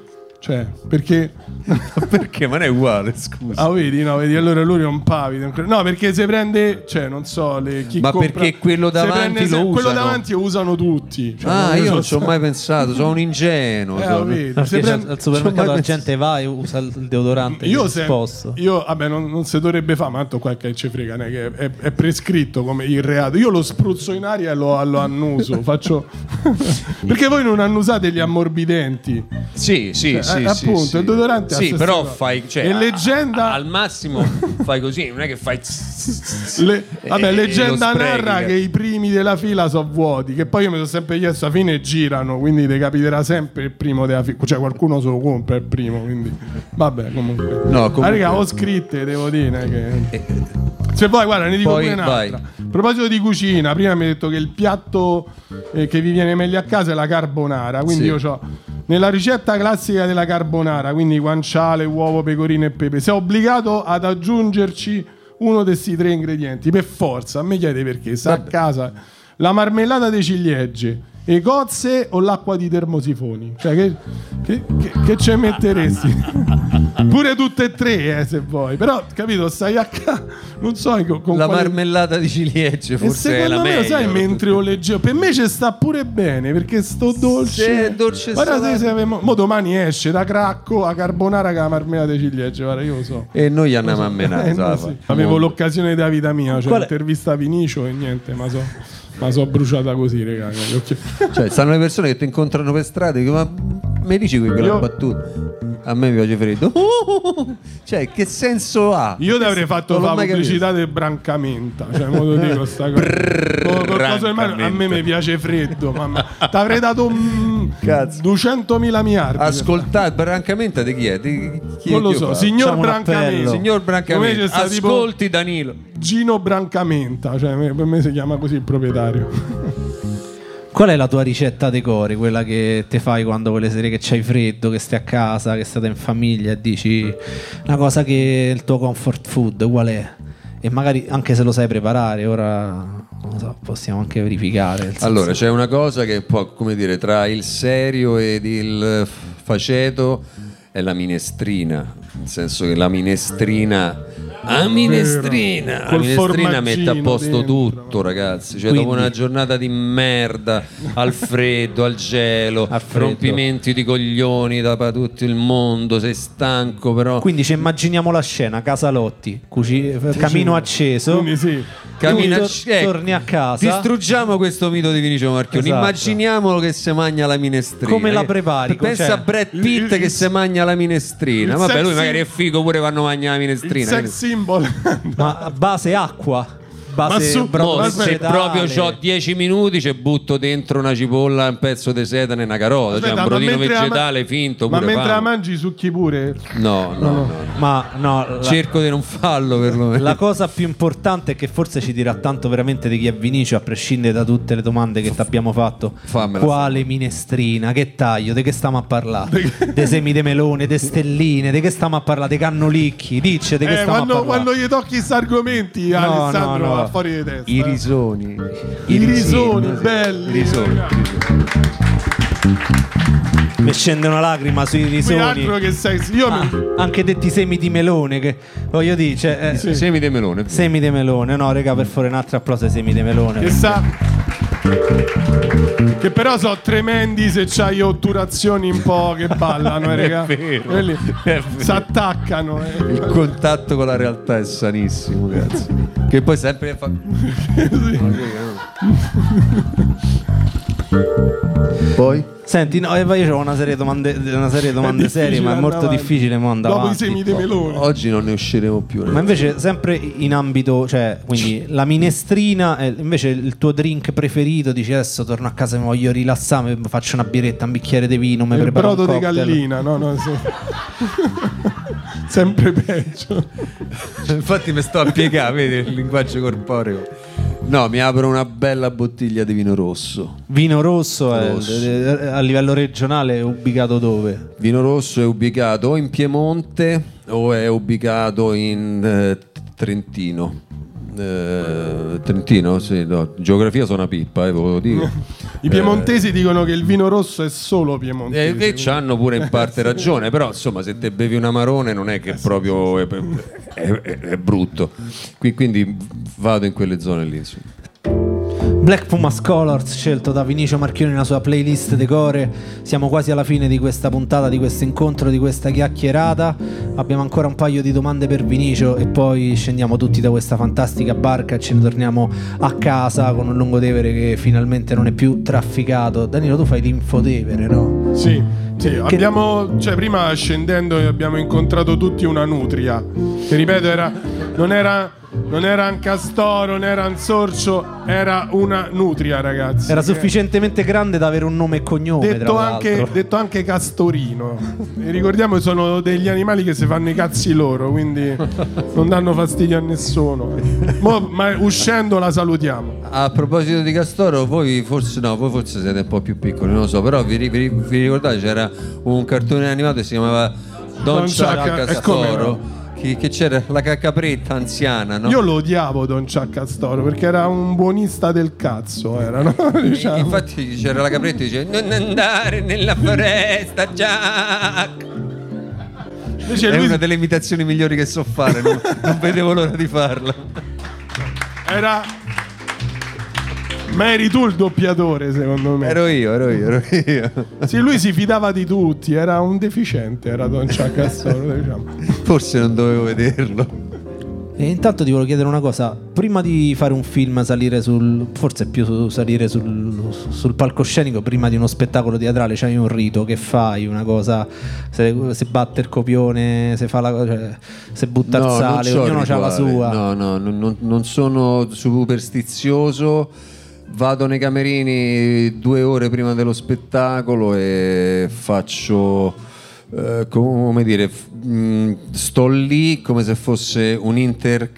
[SPEAKER 2] Cioè, perché.
[SPEAKER 3] Perché? Ma non è uguale, scusa.
[SPEAKER 2] Ah, vedi, no, vedi, allora lui è un pavido. No, perché se prende, cioè, non so, le, chi
[SPEAKER 3] Ma
[SPEAKER 2] compra-
[SPEAKER 3] perché quello
[SPEAKER 2] se
[SPEAKER 3] davanti
[SPEAKER 2] prende
[SPEAKER 3] lo
[SPEAKER 2] se- Quello
[SPEAKER 3] usano?
[SPEAKER 2] davanti lo usano tutti. Cioè,
[SPEAKER 3] Ah,
[SPEAKER 2] non
[SPEAKER 3] io non ci ho mai pensato, sono un ingenuo.
[SPEAKER 2] Eh,
[SPEAKER 3] sono-
[SPEAKER 2] vedi, se
[SPEAKER 1] Perché
[SPEAKER 2] prende-
[SPEAKER 1] al supermercato la gente va e usa il deodorante
[SPEAKER 2] Io, se,
[SPEAKER 1] esposto.
[SPEAKER 2] io vabbè, non, non si dovrebbe fare, ma tanto qua che ci frega, è, che è, è prescritto come il reato. Io lo spruzzo in aria e lo, lo annuso. faccio... Perché voi non annusate gli ammorbidenti?
[SPEAKER 3] Sì, sì,
[SPEAKER 2] Cioè,
[SPEAKER 3] sì, sì,
[SPEAKER 2] eh,
[SPEAKER 3] sì,
[SPEAKER 2] appunto,
[SPEAKER 3] sì.
[SPEAKER 2] il deodorante è
[SPEAKER 3] Sì, però
[SPEAKER 2] cosa.
[SPEAKER 3] fai. Cioè,
[SPEAKER 2] e
[SPEAKER 3] a-
[SPEAKER 2] leggenda.
[SPEAKER 3] a- al massimo fai così, non è che fai.
[SPEAKER 2] Le- vabbè,
[SPEAKER 3] e-
[SPEAKER 2] leggenda narra
[SPEAKER 3] che-
[SPEAKER 2] che i primi della fila sono vuoti. Che poi io mi sono sempre chiesto, alla fine girano, quindi ti capiterà sempre il primo della fila. Cioè, qualcuno se lo compra il primo. Quindi, vabbè, comunque.
[SPEAKER 3] No, comunque-
[SPEAKER 2] Ah, raga, ho scritte, devo dire. Che... Se poi, guarda, ne dico
[SPEAKER 3] Poi,
[SPEAKER 2] pure un'altra.
[SPEAKER 3] vai.
[SPEAKER 2] A proposito di cucina, prima mi hai detto che il piatto eh, che vi viene meglio a casa è la carbonara. Quindi
[SPEAKER 3] Sì.
[SPEAKER 2] io ho nella ricetta classica della carbonara, quindi guanciale, uovo, pecorino e pepe, sei obbligato ad aggiungerci uno di questi tre ingredienti. Per forza, a me chiede perché. Sta a casa la marmellata di ciliegie. Le cozze o l'acqua di termosifoni? Cioè, che, che, che, che ci metteresti? Pure tutte e tre, eh, se vuoi. Però, capito, stai a casa. Non so con, con
[SPEAKER 3] La
[SPEAKER 2] quale-
[SPEAKER 3] marmellata di ciliegie,
[SPEAKER 2] e
[SPEAKER 3] forse è la
[SPEAKER 2] secondo me, lo
[SPEAKER 3] meglio.
[SPEAKER 2] sai, mentre ho leggevo, per me ci sta pure bene perché sto dolce.
[SPEAKER 3] Sì, è dolce
[SPEAKER 2] Guarda se, se avemo- mo domani esce da cracco a carbonara con la marmellata di ciliegie. Guarda, io lo so.
[SPEAKER 3] E noi andiamo a
[SPEAKER 2] Eh,
[SPEAKER 3] menare.
[SPEAKER 2] no, sì. Avevo l'occasione della vita mia, cioè
[SPEAKER 1] Qual
[SPEAKER 2] intervista a Vinicio e niente, ma so, ma so bruciata così, raga. con gli occhi-
[SPEAKER 3] Cioè, stanno le persone che ti incontrano per strada e dicono: Ma mi dici qui quella
[SPEAKER 2] Io-
[SPEAKER 3] battuta? A me mi piace freddo. Cioè, che senso ha?
[SPEAKER 2] Io ti avrei fatto la pubblicità del Brancamenta, cioè modo dico sta cosa. Mano, a me mi piace freddo, mamma. Ti avrei dato un
[SPEAKER 3] Cazzo.
[SPEAKER 2] 200.000 miliardi.
[SPEAKER 3] Ascoltate, Brancamenta di chi è? Di chi
[SPEAKER 2] non lo
[SPEAKER 3] chi
[SPEAKER 2] so, signor Brancamenta.
[SPEAKER 1] appello.
[SPEAKER 3] Signor Brancamenta,
[SPEAKER 2] tipo-
[SPEAKER 3] ascolti Danilo.
[SPEAKER 2] Gino Brancamenta, cioè per me si chiama così il proprietario.
[SPEAKER 1] Qual è la tua ricetta decore? Quella che te fai quando quelle sere che c'hai freddo, che stai a casa, che state in famiglia e dici una cosa che è il tuo comfort food, qual è? E magari anche se lo sai preparare, ora lo so, possiamo anche verificare.
[SPEAKER 3] Allora, c'è una cosa che po' come dire tra il serio ed il faceto è la minestrina, nel senso che la minestrina la minestrina, la
[SPEAKER 2] Col
[SPEAKER 3] minestrina mette a posto
[SPEAKER 2] dentro.
[SPEAKER 3] tutto, ragazzi. Cioè,
[SPEAKER 1] Quindi-
[SPEAKER 3] dopo una giornata di merda, al freddo, al gelo,
[SPEAKER 1] freddo.
[SPEAKER 3] rompimenti di coglioni da pa- tutto il mondo, sei stanco, però
[SPEAKER 1] Quindi ci immaginiamo la scena, casa Lotti, cuci- camino acceso,
[SPEAKER 2] Quindi sì.
[SPEAKER 3] Cammina,
[SPEAKER 1] tu
[SPEAKER 3] a-
[SPEAKER 1] tor-
[SPEAKER 3] ecco,
[SPEAKER 1] torni a casa.
[SPEAKER 3] Distruggiamo questo mito di Vinicio Marchioni.
[SPEAKER 1] Esatto.
[SPEAKER 3] Immaginiamolo che si mangia la minestrina.
[SPEAKER 1] Come la
[SPEAKER 3] Che-
[SPEAKER 1] prepari?
[SPEAKER 3] Pensa
[SPEAKER 1] Cioè,
[SPEAKER 3] a Brad
[SPEAKER 2] il-
[SPEAKER 3] Pitt
[SPEAKER 2] il-
[SPEAKER 3] che si mangia la minestrina.
[SPEAKER 2] il
[SPEAKER 3] Vabbè, lui magari è figo pure vanno a mangiare la
[SPEAKER 2] Il
[SPEAKER 3] minestrina.
[SPEAKER 2] sex symbol.
[SPEAKER 1] ma base acqua,
[SPEAKER 2] Ma
[SPEAKER 1] base
[SPEAKER 2] su-
[SPEAKER 1] brodo
[SPEAKER 3] Mo,
[SPEAKER 2] ma
[SPEAKER 3] se proprio ho 10 minuti ci butto dentro una cipolla, un pezzo di sedane e una carota,
[SPEAKER 2] Aspetta,
[SPEAKER 3] cioè
[SPEAKER 2] ma
[SPEAKER 3] un brodino
[SPEAKER 2] la ma-
[SPEAKER 3] vegetale finto
[SPEAKER 2] Ma mentre la
[SPEAKER 3] famo.
[SPEAKER 2] mangi succhi pure.
[SPEAKER 3] No, no, no.
[SPEAKER 1] Ma no, la,
[SPEAKER 3] Cerco di non farlo perlomeno.
[SPEAKER 1] la cosa più importante è che forse ci dirà tanto veramente di chi è Vinicio, a prescindere da tutte le domande che ti abbiamo fatto.
[SPEAKER 3] Fammela.
[SPEAKER 1] Quale minestrina? Che taglio? Di che stiamo a parlare? Dei semi di melone, de stelline, di che stiamo a parlare? Dei cannolicchi? Dice di che
[SPEAKER 2] Eh,
[SPEAKER 1] stiamo a
[SPEAKER 2] quando,
[SPEAKER 1] parlare?
[SPEAKER 2] quando gli tocchi questi argomenti,
[SPEAKER 1] No,
[SPEAKER 2] Alessandro fuori di testa.
[SPEAKER 3] I
[SPEAKER 2] eh.
[SPEAKER 3] risoni.
[SPEAKER 2] I risoni,
[SPEAKER 3] sì.
[SPEAKER 2] belli.
[SPEAKER 3] I risoni.
[SPEAKER 1] Mi scende una lacrima sui risoni.
[SPEAKER 2] che sei. Io
[SPEAKER 1] Ah,
[SPEAKER 2] mi-
[SPEAKER 1] anche detti semi di melone, che voglio dire, cioè, eh,
[SPEAKER 3] Semi di melone.
[SPEAKER 1] semi di melone, no, raga, per fare un altro applauso ai semi di melone.
[SPEAKER 2] che sa. Che però so tremendi se c'hai otturazioni un po' che ballano, eh, raga. Quelli si attaccano. eh.
[SPEAKER 3] Il contatto con la realtà è sanissimo, cazzo. Che poi sempre fa. Poi?
[SPEAKER 1] Senti, no, eh, io ho una serie di domande, una serie di domande serie, ma è molto
[SPEAKER 2] avanti.
[SPEAKER 1] difficile mo andare
[SPEAKER 2] Dopo i
[SPEAKER 1] avanti.
[SPEAKER 2] semi di melone.
[SPEAKER 3] Oggi non ne usciremo più.
[SPEAKER 1] Ma invece sempre in ambito, cioè, quindi la minestrina, è invece il tuo drink preferito, dici adesso torno a casa, mi voglio rilassare, mi faccio una biretta, un bicchiere di vino, mi
[SPEAKER 2] Il
[SPEAKER 1] preparo un
[SPEAKER 2] brodo di gallina, no, no, sì. Sempre peggio.
[SPEAKER 3] Infatti mi sto a piegare, vedi il linguaggio corporeo. No, mi apro una bella bottiglia di vino rosso.
[SPEAKER 1] Vino rosso, è-
[SPEAKER 3] Rosso.
[SPEAKER 1] eh, a livello regionale è ubicato dove?
[SPEAKER 3] Vino rosso è ubicato o in Piemonte o è ubicato in eh, Trentino. Eh, Trentino, sì, no. geografia sono una pippa, eh, ve lo dico.
[SPEAKER 2] I piemontesi dicono che il vino rosso è solo piemontese.
[SPEAKER 3] E, e ci hanno pure in parte ragione, però insomma se te bevi un amarone non è che proprio è, è- è- brutto. Qui- quindi vado in quelle zone lì. insomma.
[SPEAKER 1] Black Pumas Colors scelto da Vinicio Marchioni nella sua playlist decore. Siamo quasi alla fine di questa puntata, di questo incontro, di questa chiacchierata. Abbiamo ancora un paio di domande per Vinicio e poi scendiamo tutti da questa fantastica barca e ce ne torniamo a casa con un lungotevere che finalmente non è più trafficato. Danilo, tu fai l'infotevere, no?
[SPEAKER 2] Sì, Sì, abbiamo, cioè, prima scendendo abbiamo incontrato tutti una nutria. Che ripeto, era, non era non era un castoro, non era un sorcio, era una nutria, ragazzi.
[SPEAKER 1] Era sufficientemente grande da avere un nome e cognome.
[SPEAKER 2] Detto,
[SPEAKER 1] tra
[SPEAKER 2] anche, detto anche castorino. E ricordiamo che sono degli animali che si fanno i cazzi loro, quindi non danno fastidio a nessuno. Mo, ma uscendo la salutiamo.
[SPEAKER 3] A proposito di Castoro, voi forse no, voi forse siete un po' più piccoli, non lo so, però vi, vi vi ricordate c'era un cartone animato che si chiamava Don,
[SPEAKER 2] Don
[SPEAKER 3] Chuck
[SPEAKER 2] Chuck, e come
[SPEAKER 3] Castoro? Che, che c'era la capretta anziana, no?
[SPEAKER 2] Io lo odiavo Don Chuck Castoro perché era un buonista del cazzo, era, no? Diciamo.
[SPEAKER 3] Infatti c'era la capretta e dice non andare nella foresta Jack
[SPEAKER 2] Invece
[SPEAKER 3] È
[SPEAKER 2] lui
[SPEAKER 3] una delle imitazioni migliori che so fare, non, non vedevo l'ora di farla.
[SPEAKER 2] era... Ma eri tu il doppiatore, secondo me.
[SPEAKER 3] Ero io, ero io, ero io.
[SPEAKER 2] Sì, lui si fidava di tutti, era un deficiente, era Don Chuck Castoro, diciamo.
[SPEAKER 3] Forse non dovevo vederlo.
[SPEAKER 1] E intanto ti volevo chiedere una cosa. Prima di fare un film, salire sul. forse più su- salire sul, sul palcoscenico, prima di uno spettacolo teatrale, c'hai un rito che fai, una cosa. Se, se batte il copione, se fa la cioè, se butta il
[SPEAKER 3] non
[SPEAKER 1] sale, ognuno ha la
[SPEAKER 3] rituale.
[SPEAKER 1] sua.
[SPEAKER 3] No, no, non- non sono superstizioso. Vado nei camerini due ore prima dello spettacolo e faccio. eh, come dire, mh, sto lì come se fosse un inter.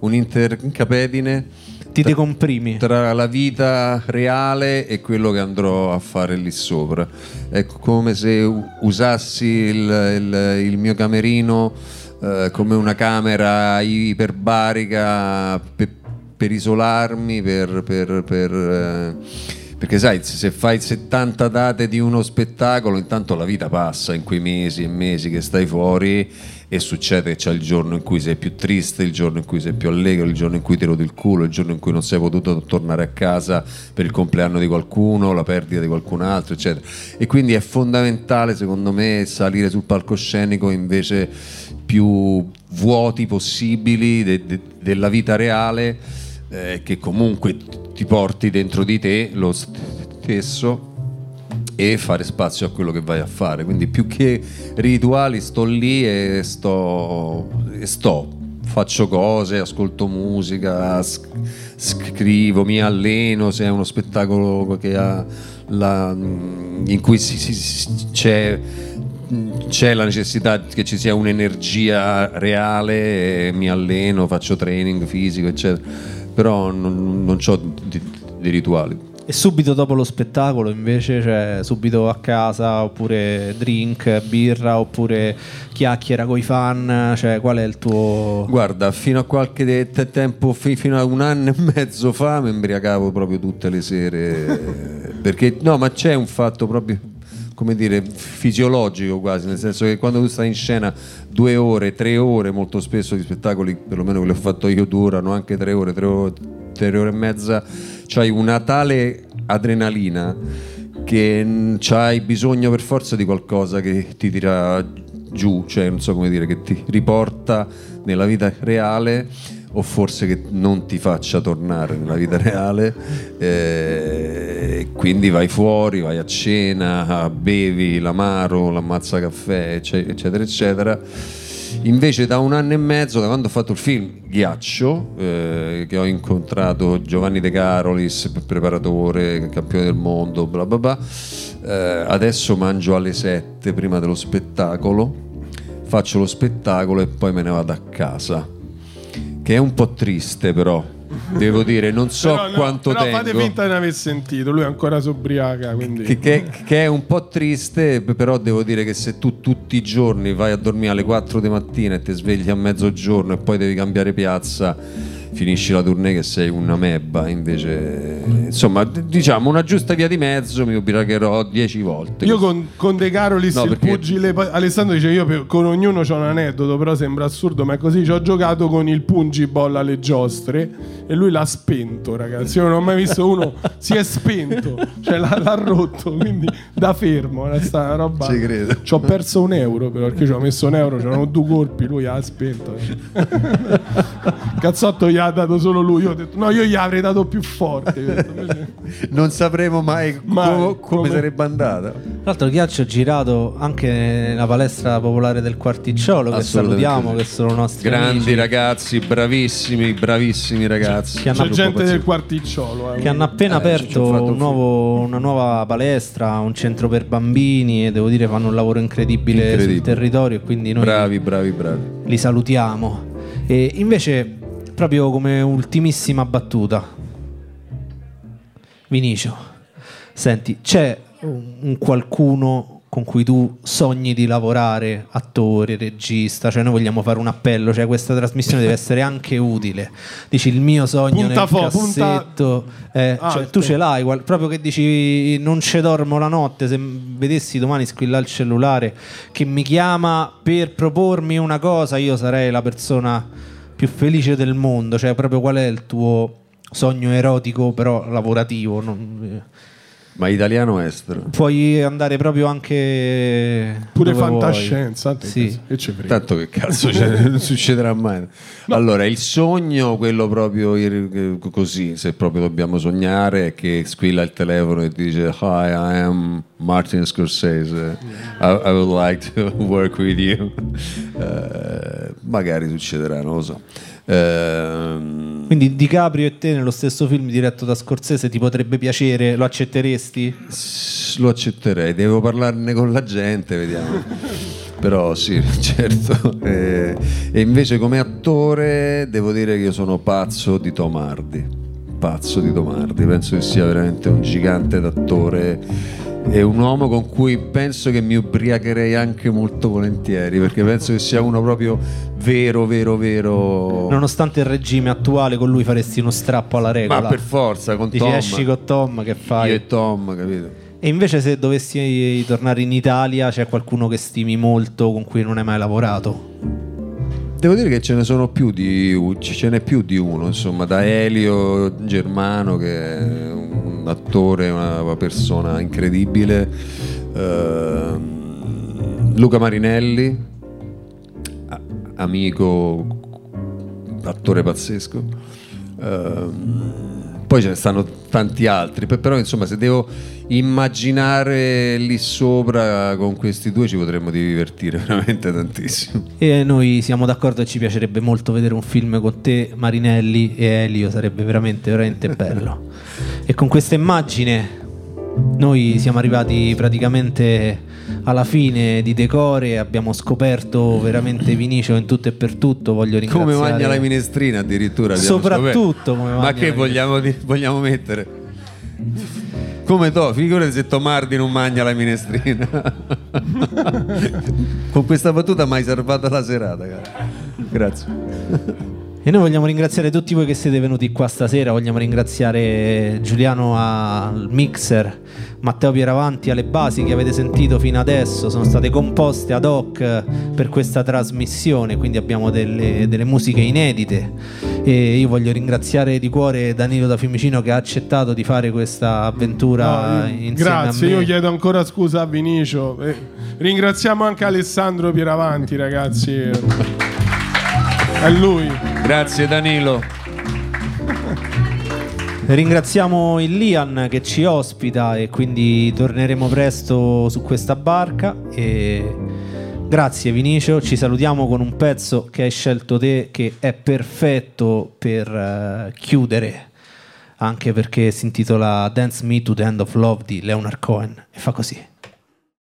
[SPEAKER 3] un intercapedine
[SPEAKER 1] Ti decomprimi.
[SPEAKER 3] tra la vita reale e quello che andrò a fare lì sopra. È come se usassi il, il- il mio camerino eh, come una camera iperbarica pe- per isolarmi, per... per- per, eh, perché sai, se fai 70 date di uno spettacolo, intanto la vita passa in quei mesi e mesi che stai fuori e succede che c'è il giorno in cui sei più triste, il giorno in cui sei più allegro, il giorno in cui ti rodi il culo, il giorno in cui non sei potuto tornare a casa per il compleanno di qualcuno, la perdita di qualcun altro, eccetera. E quindi è fondamentale, secondo me, salire sul palcoscenico invece più vuoti possibili de- de- della vita reale, eh, che comunque ti porti dentro di te lo stesso e fare spazio a quello che vai a fare. Quindi più che rituali sto lì e sto, e sto. faccio cose, ascolto musica, sc- scrivo, mi alleno, se è uno spettacolo la- in cui si- si- si- c'è c'è la necessità che ci sia un'energia reale, mi alleno, faccio training fisico, eccetera. Però non, non ho di, di rituali.
[SPEAKER 1] E subito dopo lo spettacolo, invece, cioè subito a casa, oppure drink, birra, oppure chiacchiera con i fan, cioè qual è il tuo.
[SPEAKER 3] Guarda, fino a qualche tempo, fi- fino a un anno e mezzo fa, mi imbriacavo proprio tutte le sere. perché no, ma c'è un fatto proprio, come dire, fisiologico quasi, nel senso che quando tu stai in scena due ore, tre ore, molto spesso gli spettacoli, perlomeno quelli che ho fatto io, durano anche tre ore, tre ore, tre ore e mezza, c'hai una tale adrenalina che mm, c'hai bisogno per forza di qualcosa che ti tira giù, cioè non so come dire, che ti riporta nella vita reale o forse che non ti faccia tornare nella vita reale, eh, quindi vai fuori, vai a cena, bevi l'amaro, l'ammazza caffè, ecce- eccetera, eccetera. Invece da un anno e mezzo, da quando ho fatto il film Ghiaccio, eh, che ho incontrato Giovanni De Carolis, preparatore, campione del mondo, bla bla bla, eh, adesso mangio alle 7 prima dello spettacolo, faccio lo spettacolo e poi me ne vado a casa. Che è un po' triste però, devo dire, non so
[SPEAKER 2] Però no,
[SPEAKER 3] quanto
[SPEAKER 2] però
[SPEAKER 3] tengo.
[SPEAKER 2] fate finta di non aver sentito, lui è ancora sobriaca, quindi...
[SPEAKER 3] Che, che- che è un po' triste, però devo dire che se tu tutti i giorni vai a dormire alle 4 di mattina e ti svegli a mezzogiorno e poi devi cambiare piazza, finisci la tournée che sei una mebba, invece insomma diciamo una giusta via di mezzo mi ubriacherò 10 volte.
[SPEAKER 2] Io con, con De Carolis,
[SPEAKER 3] No,
[SPEAKER 2] il
[SPEAKER 3] perché-
[SPEAKER 2] pugile, Alessandro dice io con ognuno c'ho un aneddoto, però sembra assurdo, ma è così, ci ho giocato con il pungiball alle giostre e lui l'ha spento, ragazzi, io non ho mai visto uno, si è spento, cioè l'ha, l'ha rotto, quindi da fermo, era sta una roba...
[SPEAKER 3] Ci credo.
[SPEAKER 2] Ci ho perso un euro, però, perché ci ho messo un euro, c'erano due colpi, lui ha spento. Cazzotto gli ha dato solo lui, io ho detto no, io gli avrei dato più forte.
[SPEAKER 3] Non sapremo mai,
[SPEAKER 2] Mai,
[SPEAKER 3] co- come,
[SPEAKER 2] come-
[SPEAKER 3] sarebbe andata.
[SPEAKER 1] Tra l'altro Ghiaccio è girato anche nella palestra popolare del Quarticciolo, che salutiamo, che sono nostri
[SPEAKER 3] Grandi
[SPEAKER 1] amici,
[SPEAKER 3] ragazzi, bravissimi, bravissimi ragazzi.
[SPEAKER 1] hanno,
[SPEAKER 2] C'è gente
[SPEAKER 3] pazzesco.
[SPEAKER 2] del quarticciolo. eh.
[SPEAKER 1] che hanno appena
[SPEAKER 3] Eh,
[SPEAKER 1] aperto un nuovo- una nuova palestra, un centro per bambini e devo dire fanno un lavoro incredibile, sul
[SPEAKER 3] Incredibile.
[SPEAKER 1] territorio e quindi noi
[SPEAKER 3] Bravi, bravi, bravi.
[SPEAKER 1] li salutiamo. E invece, proprio come ultimissima battuta, Vinicio, senti, c'è un un qualcuno con cui tu sogni di lavorare, attore, regista, cioè noi vogliamo fare un appello, cioè questa trasmissione deve essere anche utile. Dici il mio sogno
[SPEAKER 2] Punta
[SPEAKER 1] nel
[SPEAKER 2] fo- punta
[SPEAKER 1] cassetto, eh, cioè,
[SPEAKER 2] alto.
[SPEAKER 1] tu ce l'hai, qual- proprio che dici non ci dormo la notte, se vedessi domani squillare il cellulare che mi chiama per propormi una cosa, io sarei la persona più felice del mondo, cioè proprio qual è il tuo sogno erotico però lavorativo? non-
[SPEAKER 3] Ma italiano o estero?
[SPEAKER 1] Puoi andare proprio anche
[SPEAKER 2] Pure fantascienza.
[SPEAKER 1] Sì.
[SPEAKER 2] ci frega.
[SPEAKER 3] Tanto che cazzo non succederà mai. Allora, il sogno, quello proprio ir- così, se proprio dobbiamo sognare, è che squilla il telefono e ti dice Hi, I am Martin Scorsese. I, I would like to work with you. Eh, magari succederà, non lo so. Ehm,
[SPEAKER 1] Quindi DiCaprio e te nello stesso film diretto da Scorsese ti potrebbe piacere? Lo accetteresti?
[SPEAKER 3] Lo accetterei, devo parlarne con la gente, vediamo. Però sì, certo. Eh, E invece come attore devo dire che io sono pazzo di Tom Hardy. Pazzo di Tom Hardy, penso che sia veramente un gigante d'attore e un uomo con cui penso che mi ubriacherei anche molto volentieri, perché penso che sia uno proprio vero, vero, vero.
[SPEAKER 1] Nonostante il regime attuale, con lui faresti uno strappo alla regola.
[SPEAKER 3] Ma per forza, con
[SPEAKER 1] Dici
[SPEAKER 3] Tom.
[SPEAKER 1] esci con Tom, che fai?
[SPEAKER 3] Io e Tom, capito?
[SPEAKER 1] E invece se dovessi tornare in Italia c'è qualcuno che stimi molto con cui non hai mai lavorato?
[SPEAKER 3] Devo dire che ce ne sono più di ce n'è più di uno, insomma, da Elio Germano che è un attore, una persona incredibile, ehm, Luca Marinelli, amico, attore pazzesco. Ehm, poi ce ne stanno tanti altri, pe- però insomma se devo immaginare lì sopra con questi due ci potremmo divertire veramente tantissimo.
[SPEAKER 1] E noi siamo d'accordo e ci piacerebbe molto vedere un film con te, Marinelli e Elio, sarebbe veramente, veramente bello. E con questa immagine noi siamo arrivati praticamente alla fine di Decore, abbiamo scoperto veramente Vinicio in tutto e per tutto, voglio ringraziare...
[SPEAKER 3] Come mangia la minestrina addirittura.
[SPEAKER 1] Soprattutto come
[SPEAKER 3] Ma
[SPEAKER 1] mangia
[SPEAKER 3] che
[SPEAKER 1] la
[SPEAKER 3] vogliamo, vogliamo mettere? Come to, figurati se Tomardi non mangia la minestrina. Con questa battuta mai salvata la serata, cara. Grazie.
[SPEAKER 1] E noi vogliamo ringraziare tutti voi che siete venuti qua stasera, vogliamo ringraziare Giuliano al mixer, Matteo Pieravanti alle basi che avete sentito fino adesso, sono state composte ad hoc per questa trasmissione, quindi abbiamo delle, delle musiche inedite e io voglio ringraziare di cuore Danilo da Fiumicino che ha accettato di fare questa avventura
[SPEAKER 2] No,
[SPEAKER 1] insieme
[SPEAKER 2] grazie,
[SPEAKER 1] a me.
[SPEAKER 2] io chiedo ancora scusa a Vinicio. e ringraziamo anche Alessandro Pieravanti, ragazzi. È lui.
[SPEAKER 3] Grazie Danilo.
[SPEAKER 1] Ringraziamo il Lian che ci ospita e quindi torneremo presto su questa barca. E grazie Vinicio, ci salutiamo con un pezzo che hai scelto te che è perfetto per eh, chiudere, anche perché si intitola Dance Me to the End of Love di Leonard Cohen e fa così.